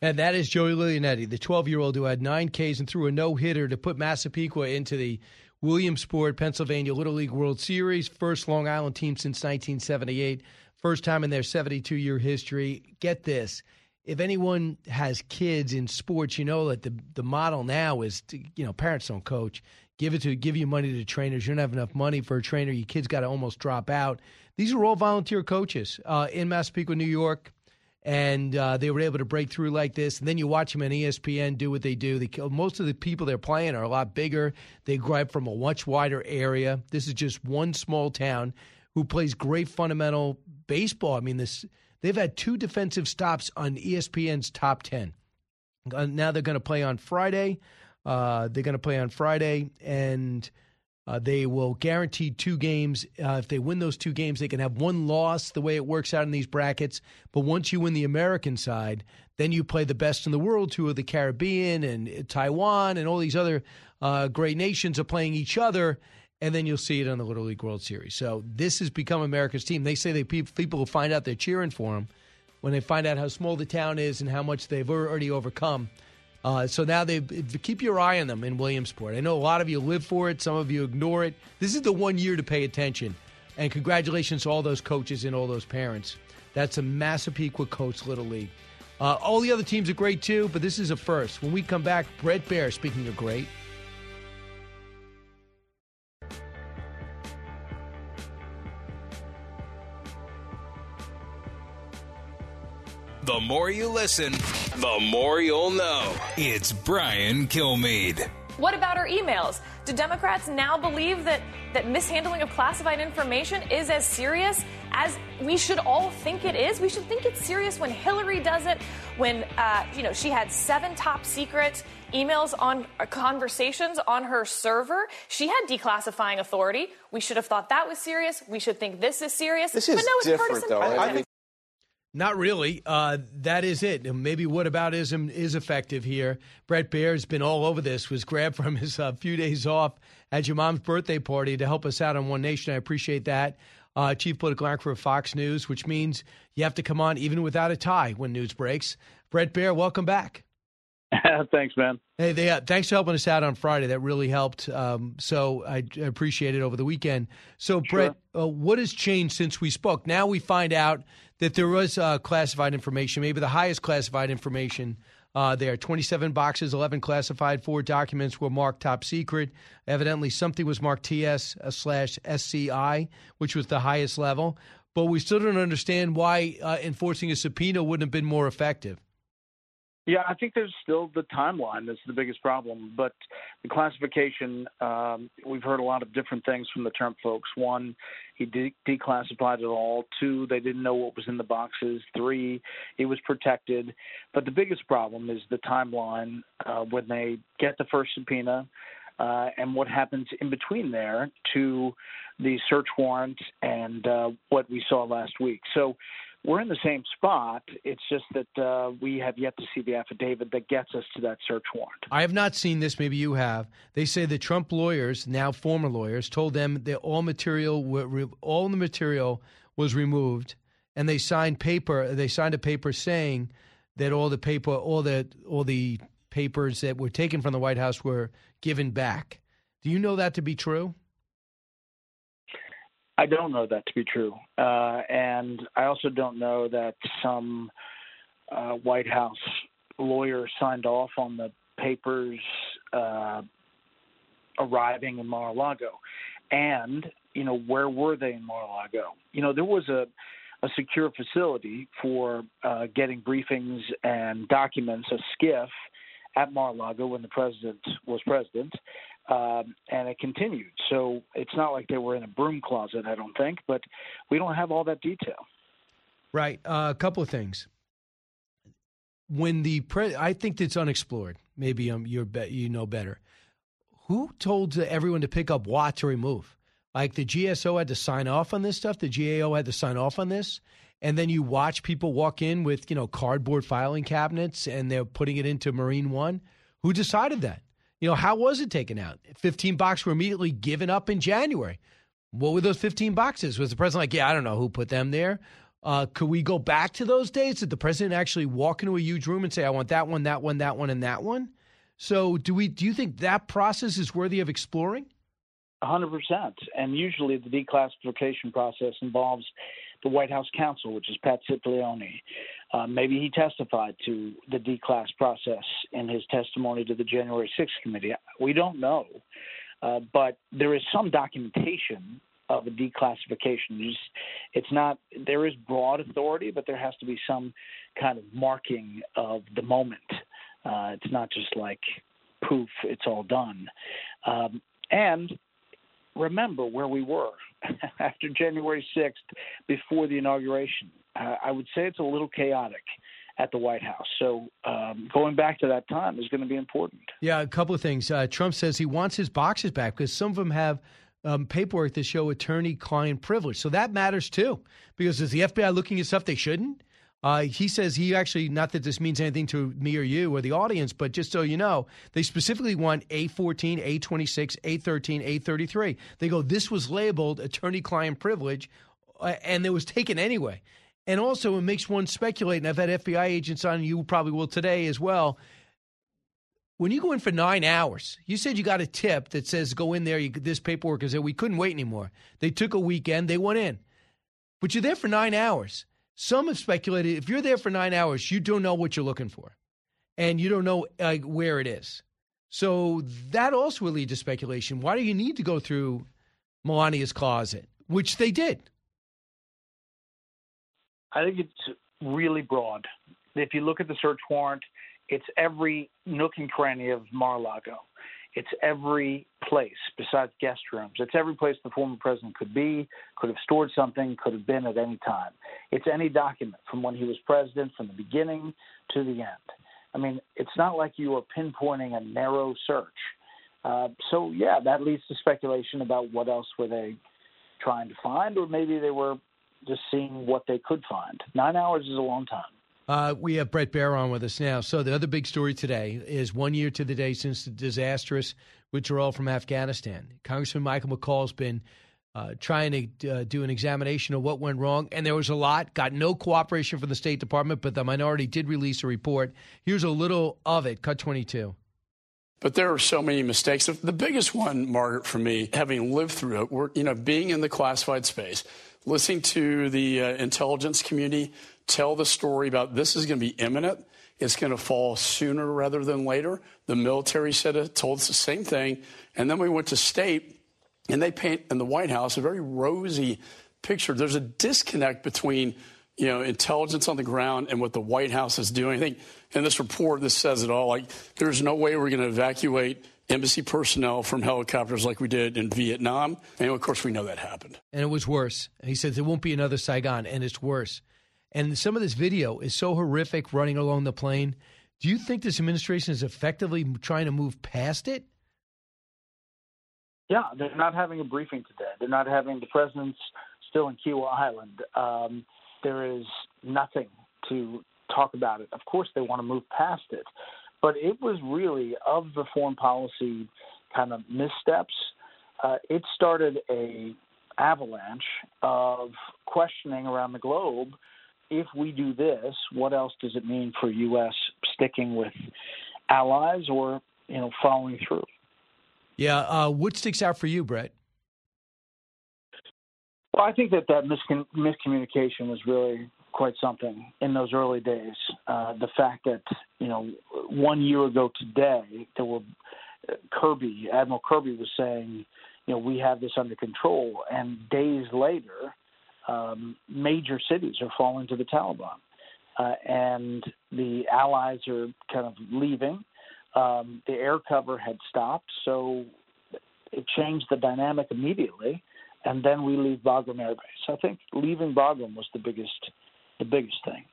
And that is Joey Lilianetti, the 12 year old who had nine Ks and threw a no hitter to put Massapequa into the Williamsport, Pennsylvania Little League World Series. First Long Island team since 1978. First time in their 72 year history. Get this. If anyone has kids in sports, you know that the the model now is, to, you know, parents don't coach. Give it to give you money to trainers. You don't have enough money for a trainer. Your kid's got to almost drop out. These are all volunteer coaches uh, in Massapequa, New York and uh, they were able to break through like this. And then you watch them on ESPN do what they do. They, most of the people they're playing are a lot bigger. They gripe from a much wider area. This is just one small town who plays great fundamental baseball. I mean, this they've had two defensive stops on ESPN's top ten. Uh, now they're going to play on Friday. Uh, they're going to play on Friday, and uh, they will guarantee two games. Uh, if they win those two games, they can have one loss the way it works out in these brackets. But once you win the American side, then you play the best in the world, two of the Caribbean and Taiwan and all these other uh, great nations are playing each other. And then you'll see it on the Little League World Series. So this has become America's team. They say they people will find out they're cheering for them when they find out how small the town is and how much they've already overcome. Uh, so now they keep your eye on them in Williamsport. I know a lot of you live for it, some of you ignore it. This is the one year to pay attention. And congratulations to all those coaches and all those parents. That's a Massapequa Coach Little League. Uh, all the other teams are great too, but this is a first. When we come back, Bret Baier, speaking of great. The more you listen, the more you'll know. It's Brian Kilmeade. What about our emails? Do Democrats now believe that, that mishandling of classified information is as serious as we should all think it is? We should think it's serious when Hillary does it, when uh, you know she had seven top secret emails on uh, conversations on her server. She had declassifying authority. We should have thought that was serious. We should think this is serious. This is but no, it's different, partisan though. I politics. Not really. Uh, that is it. Maybe whataboutism is effective here. Bret Baier's been all over this. Was grabbed from his uh, few days off at your mom's birthday party to help us out on One Nation. I appreciate that. Uh, Chief political anchor of Fox News, which means you have to come on even without a tie when news breaks. Brett Baer, welcome back. [laughs] Thanks, man. Hey, they, uh, thanks for helping us out on Friday. That really helped. Um, so I, I appreciate it over the weekend. So, Bret, uh, what has changed since we spoke? Now we find out that there was uh, classified information, maybe the highest classified information uh, there. 27 boxes, 11 classified, four documents were marked top secret. Evidently, something was marked TS uh, slash SCI, which was the highest level. But we still don't understand why uh, enforcing a subpoena wouldn't have been more effective. Yeah, I think there's still the timeline that's the biggest problem. But the classification, um, we've heard a lot of different things from the Trump folks. One, he de- declassified it all. Two, they didn't know what was in the boxes. Three, it was protected. But the biggest problem is the timeline uh, when they get the first subpoena. Uh, and what happens in between there to the search warrant and uh, what we saw last week. So we're in the same spot. It's just that uh, we have yet to see the affidavit that gets us to that search warrant. I have not seen this. Maybe you have. They say the Trump lawyers, now former lawyers, told them that all material, all the material was removed, and they signed paper. They signed a paper saying that all the paper, all the all the papers that were taken from the White House were given back. Do you know that to be true? I don't know that to be true, uh, and I also don't know that some uh, White House lawyer signed off on the papers uh, arriving in Mar-a-Lago. And you know, where were they in Mar-a-Lago? You know, there was a a secure facility for uh, getting briefings and documents, a SCIF at Mar-a-Lago when the president was president, um, and it continued. So it's not like they were in a broom closet, I don't think, but we don't have all that detail. Right. Uh, a couple of things. When the pre- I think it's unexplored. Maybe um, you're be- you know better. Who told everyone to pick up what to remove? Like the GSO had to sign off on this stuff. The GAO had to sign off on this, and then you watch people walk in with you know cardboard filing cabinets, and they're putting it into Marine One. Who decided that? You know, how was it taken out? 15 boxes were immediately given up in January. What were those 15 boxes? Was the president like, yeah, I don't know who put them there? Uh, could we go back to those days? Did the president actually walk into a huge room and say, I want that one, that one, that one, and that one? So do we do you think that process is worthy of exploring? 100%. And usually the declassification process involves the White House counsel, which is Pat Cipollone. Uh, maybe he testified to the declass process in his testimony to the January 6th committee. We don't know. Uh, but there is some documentation of a declassification. It's, it's not, there is broad authority, but there has to be some kind of marking of the moment. Uh, it's not just like poof, it's all done. Um, and remember where we were [laughs] after January 6th, before the inauguration. Uh, I would say it's a little chaotic at the White House. So um, going back to that time is going to be important. Yeah, a couple of things. Uh, Trump says he wants his boxes back because some of them have um, paperwork that show attorney-client privilege. So that matters too, because is the FBI looking at stuff they shouldn't? Uh, he says he actually, not that this means anything to me or you or the audience, but just so you know, they specifically want A14, A26, A13, A33. They go, this was labeled attorney client privilege, uh, and it was taken anyway. And also, it makes one speculate, and I've had FBI agents on, you probably will today as well. When you go in for nine hours, you said you got a tip that says go in there, you, this paperwork is there. We couldn't wait anymore. They took a weekend, they went in. But you're there for nine hours. Some have speculated if you're there for nine hours, you don't know what you're looking for, and you don't know uh, where it is. So that also will lead to speculation. Why do you need to go through Melania's closet, which they did? I think it's really broad. If you look at the search warrant, it's every nook and cranny of Mar-a-Lago. It's every place besides guest rooms. It's every place the former president could be, could have stored something, could have been at any time. It's any document from when he was president, from the beginning to the end. I mean, it's not like you are pinpointing a narrow search. Uh, so yeah, that leads to speculation about what else were they trying to find, or maybe they were just seeing what they could find. Nine hours is a long time. Uh, we have Bret Baier on with us now. So the other big story today is one year to the day since the disastrous withdrawal from Afghanistan. Congressman Michael McCaul has been uh, trying to uh, do an examination of what went wrong, and there was a lot. Got no cooperation from the State Department, but the minority did release a report. Here's a little of it. Cut 22. But there are so many mistakes. The biggest one, Margaret, for me, having lived through it, were, you know, being in the classified space, listening to the uh, intelligence community tell the story about this is going to be imminent. It's going to fall sooner rather than later. The military said it, told us the same thing. And then we went to state, and they paint in the White House a very rosy picture. There's a disconnect between you know, intelligence on the ground and what the White House is doing. I think in this report, this says it all. Like, there's no way we're going to evacuate embassy personnel from helicopters like we did in Vietnam. And of course, we know that happened. And it was worse. He says there won't be another Saigon, and it's worse. And some of this video is so horrific running along the plane. Do you think this administration is effectively trying to move past it? Yeah, they're not having a briefing today. They're not having the president's still in Kiawah Island. Um, there is nothing to talk about it. Of course, they want to move past it, but it was really of the foreign policy kind of missteps. Uh, it started a avalanche of questioning around the globe. If we do this, what else does it mean for U.S. sticking with allies or you know following through? Yeah, uh, what sticks out for you, Bret? Well, I think that that miscom- miscommunication was really quite something in those early days. Uh, the fact that you know one year ago today there were Kirby, Admiral Kirby was saying, you know, we have this under control, and days later, um, major cities are falling to the Taliban, uh, and the allies are kind of leaving. Um, the air cover had stopped, so it changed the dynamic immediately and then we leave Bagram Air Base. I think leaving Bagram was the biggest, the biggest thing.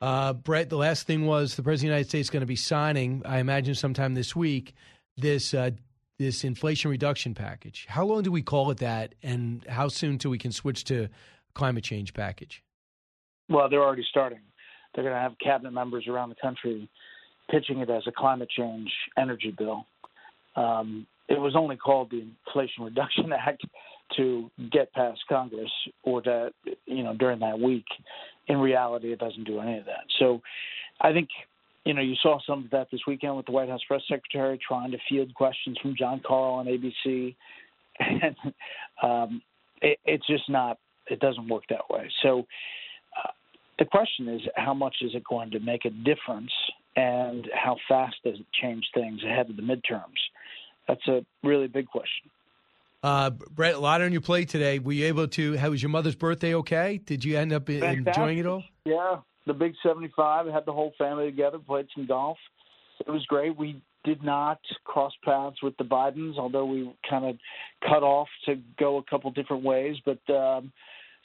Uh, Bret, the last thing was the president of the United States is going to be signing, I imagine, sometime this week, this uh, this inflation reduction package. How long do we call it that, and how soon till we can switch to climate change package? Well, they're already starting. They're going to have cabinet members around the country pitching it as a climate change energy bill. Um, it was only called the Inflation Reduction [laughs] Act to get past Congress or to, you know, during that week. In reality, it doesn't do any of that. So I think, you know, you saw some of that this weekend with the White House press secretary trying to field questions from John Karl on ABC. [laughs] And um, it, it's just not, it doesn't work that way. So uh, the question is, how much is it going to make a difference and how fast does it change things ahead of the midterms? That's a really big question. Uh, Bret, a lot on your plate today. Were you able to? How was your mother's birthday? Okay. Did you end up Fantastic. enjoying it all? Yeah, the big seventy-five. I had the whole family together. Played some golf. It was great. We did not cross paths with the Bidens, although we kind of cut off to go a couple different ways. But um,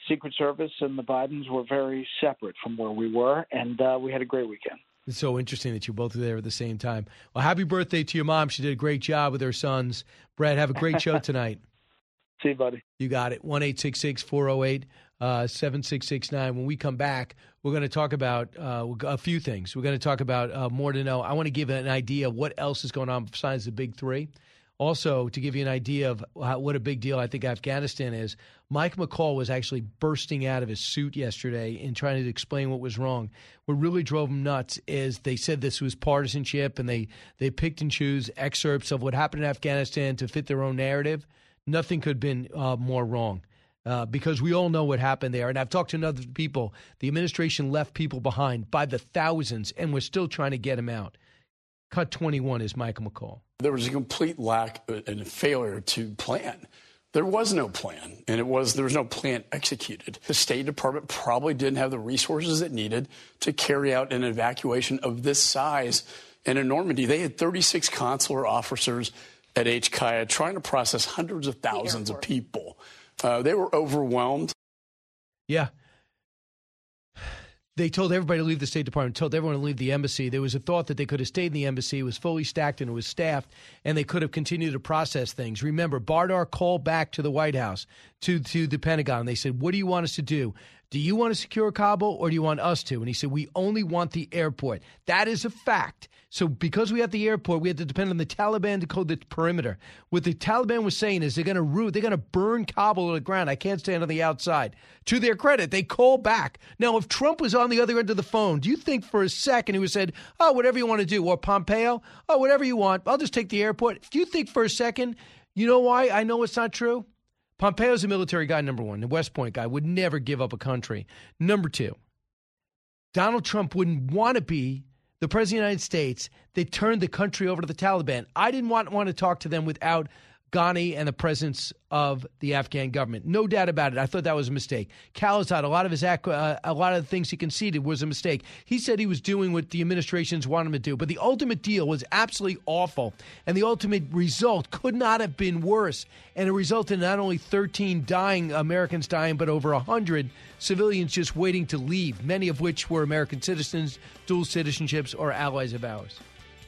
Secret Service and the Bidens were very separate from where we were, and uh, we had a great weekend. It's so interesting that you both are there at the same time. Well, happy birthday to your mom. She did a great job with her sons. Bret, have a great show [laughs] tonight. See you, buddy. You got it. 1 408 uh, 7669. When we come back, we're going to talk about uh, a few things. We're going to talk about uh, more to know. I want to give an idea of what else is going on besides the big three. Also, to give you an idea of how, what a big deal I think Afghanistan is, Mike McCaul was actually bursting out of his suit yesterday and trying to explain what was wrong. What really drove him nuts is they said this was partisanship and they, they picked and chose excerpts of what happened in Afghanistan to fit their own narrative. Nothing could have been uh, more wrong. Uh, because we all know what happened there. And I've talked to other people. The administration left people behind by the thousands, and we're still trying to get them out. Cut 21 is Michael McCaul. There was a complete lack and a failure to plan. There was no plan, and it was there was no plan executed. The State Department probably didn't have the resources it needed to carry out an evacuation of this size. And in Normandy, they had 36 consular officers at HKIA trying to process hundreds of thousands of people. Uh, they were overwhelmed. Yeah. They told everybody to leave the State Department, told everyone to leave the embassy. There was a thought that they could have stayed in the embassy. It was fully stacked and it was staffed, and they could have continued to process things. Remember, Baradar called back to the White House, to, to the Pentagon. They said, What do you want us to do? Do you want to secure Kabul or do you want us to? And he said, We only want the airport. That is a fact. So because we have the airport, we have to depend on the Taliban to code the perimeter. What the Taliban was saying is they're going to root, they're going to burn Kabul to the ground. I can't stand on the outside. To their credit, they call back. Now, if Trump was on the other end of the phone, do you think for a second he would said, "Oh, whatever you want to do," or Pompeo, "Oh, whatever you want, I'll just take the airport." Do you think for a second? You know why I know it's not true? Pompeo's a military guy, number one. The West Point guy would never give up a country. Number two, Donald Trump wouldn't want to be the President of the United States They turned the country over to the Taliban. I didn't want, want to talk to them without Ghani and the presence of the Afghan government. No doubt about it. I thought that was a mistake. Khalilzad, a lot of his uh, a lot of the things he conceded was a mistake. He said he was doing what the administrations wanted him to do, but the ultimate deal was absolutely awful, and the ultimate result could not have been worse. And it resulted in not only 13 dying Americans dying, but over 100 civilians just waiting to leave, many of which were American citizens, dual citizenships, or allies of ours.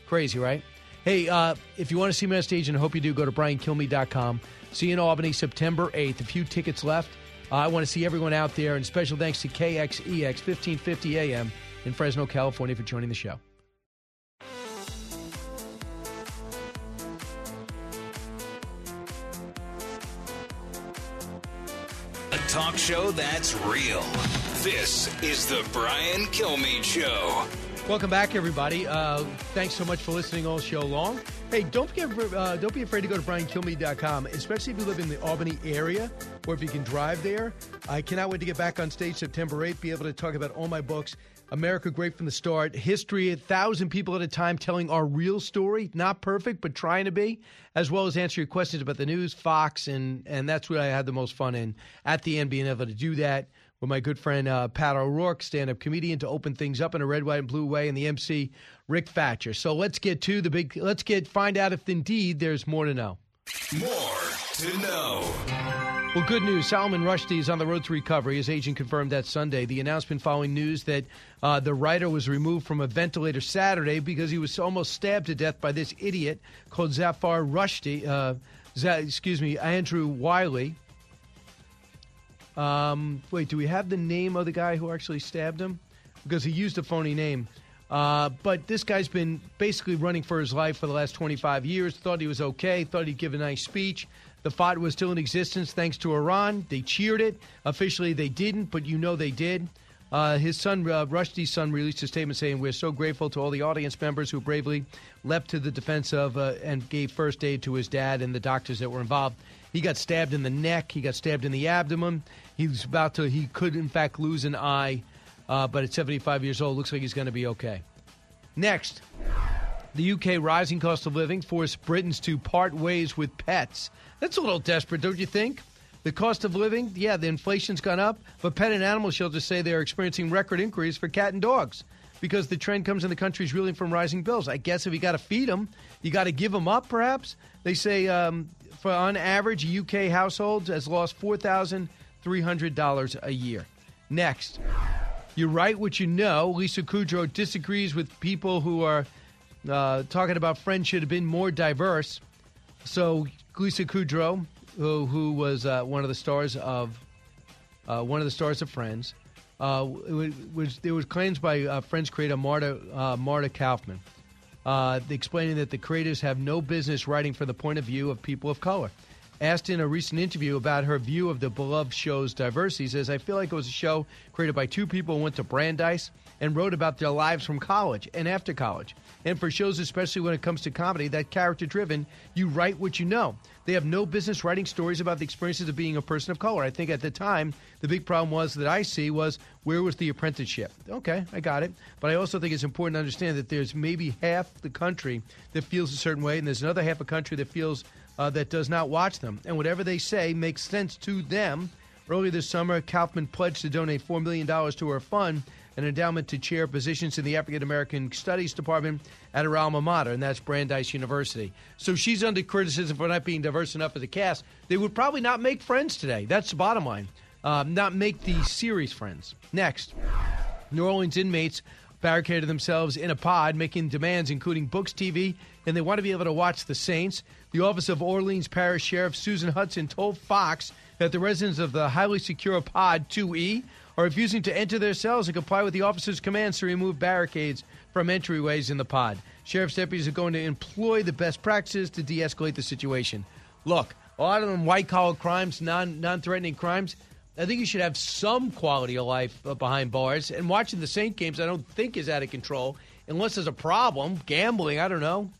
Crazy, right? Hey, uh, if you want to see me on stage, and I hope you do, go to briankilmeade.com. See you in Albany September 8th. A few tickets left. Uh, I want to see everyone out there, and special thanks to KXEX 1550 AM in Fresno, California for joining the show. A talk show that's real. This is the Brian Kilmeade Show. Welcome back, everybody. Uh, thanks so much for listening all show long. Hey, don't be uh, don't be afraid to go to briankilmeade.com, especially if you live in the Albany area or if you can drive there. I cannot wait to get back on stage September 8th, be able to talk about all my books. America Great from the Start, history, a thousand people at a time telling our real story, not perfect, but trying to be, as well as answer your questions about the news, Fox, and, and that's what I had the most fun in at the end, being able to do that with my good friend uh, Pat O'Rourke, stand up comedian, to open things up in a red, white, and blue way, and the MC Rick Thatcher. So let's get to the big. Let's get find out if indeed there's more to know. More to know. Well, good news. Salman Rushdie is on the road to recovery. His agent confirmed that Sunday. The announcement following news that uh, the writer was removed from a ventilator Saturday because he was almost stabbed to death by this idiot called Zafar Rushdie. Uh, Z- excuse me, Andrew Wylie. Um, wait, do we have the name of the guy who actually stabbed him? Because he used a phony name. Uh, but this guy's been basically running for his life for the last 25 years. Thought he was okay. Thought he'd give a nice speech. The fight was still in existence thanks to Iran. They cheered it. Officially, they didn't, but you know they did. Uh, his son, uh, Rushdie's son, released a statement saying, We're so grateful to all the audience members who bravely leapt to the defense of uh, and gave first aid to his dad and the doctors that were involved. He got stabbed in the neck. He got stabbed in the abdomen. He was about to, he could, in fact, lose an eye, uh, but at 75 years old, looks like he's going to be okay. Next, the UK rising cost of living forced Britons to part ways with pets. That's a little desperate, don't you think? The cost of living, yeah, the inflation's gone up, but pet and animal shelters say they're experiencing record inquiries for cat and dogs because the trend comes in the country's reeling from rising bills. I guess if you got to feed them, you got to give them up, perhaps. They say um, for on average, UK households has lost $4,300 a year. Next, you write what you know. Lisa Kudrow disagrees with people who are uh, talking about Friends should have been more diverse. So Lisa Kudrow, who, who was uh, one of the stars of uh, one of the stars of Friends, uh, was there was claims by uh, Friends creator Marta uh, Marta Kauffman uh, explaining that the creators have no business writing from the point of view of people of color. Asked in a recent interview about her view of the beloved show's diversity, says, I feel like it was a show created by two people who went to Brandeis and wrote about their lives from college and after college. And for shows, especially when it comes to comedy, that character driven, you write what you know. They have no business writing stories about the experiences of being a person of color. I think at the time, the big problem was that I see was where was the apprenticeship? Okay, I got it. But I also think it's important to understand that there's maybe half the country that feels a certain way, and there's another half a country that feels uh, that does not watch them. And whatever they say makes sense to them. Earlier this summer, Kauffman pledged to donate $4 million to her fund an endowment to chair positions in the African American Studies Department at her alma mater, and that's Brandeis University. So she's under criticism for not being diverse enough as a cast. They would probably not make friends today. That's the bottom line. Uh, not make the series friends. Next, New Orleans inmates barricaded themselves in a pod, making demands including books, TV, and they want to be able to watch the Saints. The Office of Orleans Parish Sheriff Susan Hutson told Fox that the residents of the highly secure Pod 2E are refusing to enter their cells and comply with the officer's commands to remove barricades from entryways in the pod. Sheriff's deputies are going to employ the best practices to de escalate the situation. Look, a lot of them white collar crimes, non threatening crimes. I think you should have some quality of life uh, behind bars. And watching the Saint games, I don't think is out of control unless there's a problem. Gambling, I don't know.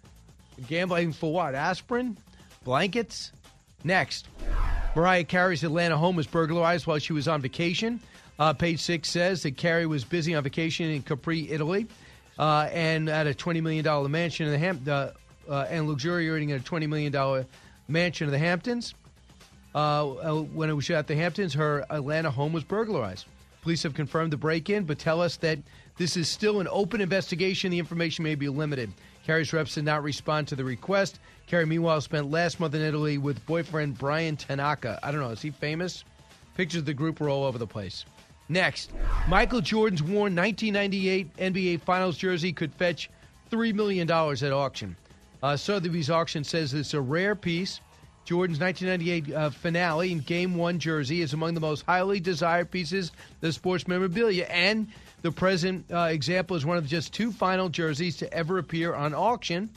Gambling for what? Aspirin? Blankets? Next. Mariah Carey's Atlanta home was burglarized while she was on vacation. Uh, page six says that Carey was busy on vacation in Capri, Italy, uh, and at a $20 million mansion in the Ham- uh, uh and luxuriating in a $20 million mansion in the Hamptons. Uh, uh, when it was shot at the Hamptons, her Atlanta home was burglarized. Police have confirmed the break in, but tell us that this is still an open investigation. The information may be limited. Carey's reps did not respond to the request. Carey, meanwhile, spent last month in Italy with boyfriend Bryan Tanaka. I don't know, is he famous? Pictures of the group were all over the place. Next, Michael Jordan's worn 1998 NBA Finals jersey could fetch $3 million at auction. Uh, Sotheby's auction says it's a rare piece. Jordan's 1998 uh, finale in Game 1 jersey is among the most highly desired pieces of sports memorabilia. And the present uh, example is one of just two final jerseys to ever appear on auction.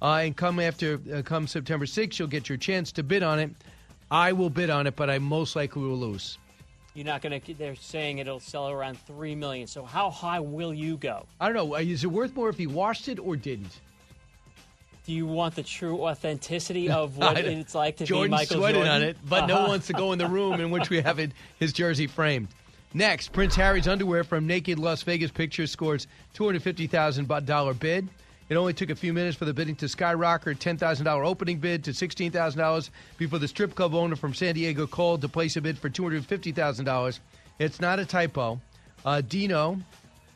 Uh, and come after uh, come September 6th, you'll get your chance to bid on it. I will bid on it, but I most likely will lose. You're not going to. They're saying it'll sell around three million. So how high will you go? I don't know. Is it worth more if he washed it or didn't? Do you want the true authenticity [laughs] of what it's like to Jordan be Michael sweated Jordan? on it, but no Uh-huh. one wants to go in the room in which we have it, his jersey framed. Next, Prince Harry's underwear from Naked Las Vegas Pictures scores $250,000 bid. It only took a few minutes for the bidding to skyrocket, $10,000 opening bid to $16,000 before the strip club owner from San Diego called to place a bid for $250,000. It's not a typo. Uh, Dino,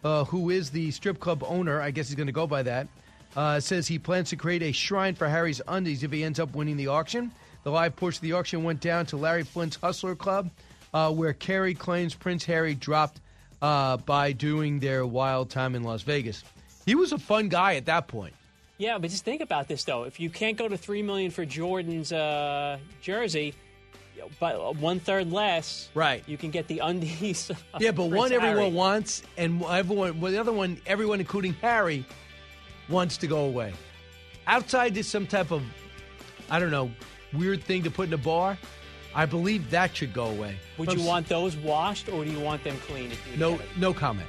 uh, who is the strip club owner, I guess he's going to go by that, uh, says he plans to create a shrine for Harry's undies if he ends up winning the auction. The live portion of the auction went down to Larry Flynt's Hustler Club, uh, where Carey claims Prince Harry dropped uh, by doing their wild time in Las Vegas. He was a fun guy at that point. Yeah, but just think about this though. If you can't go to three million for Jordan's uh, jersey, but one third less, right? You can get the undies. [laughs] Yeah, but Prince one everyone Harry. wants, and everyone, well, the other one, everyone, including Harry, wants to go away. Outside is some type of, I don't know, weird thing to put in a bar. I believe that should go away. Would From you want those washed or do you want them clean? If you No, no comment.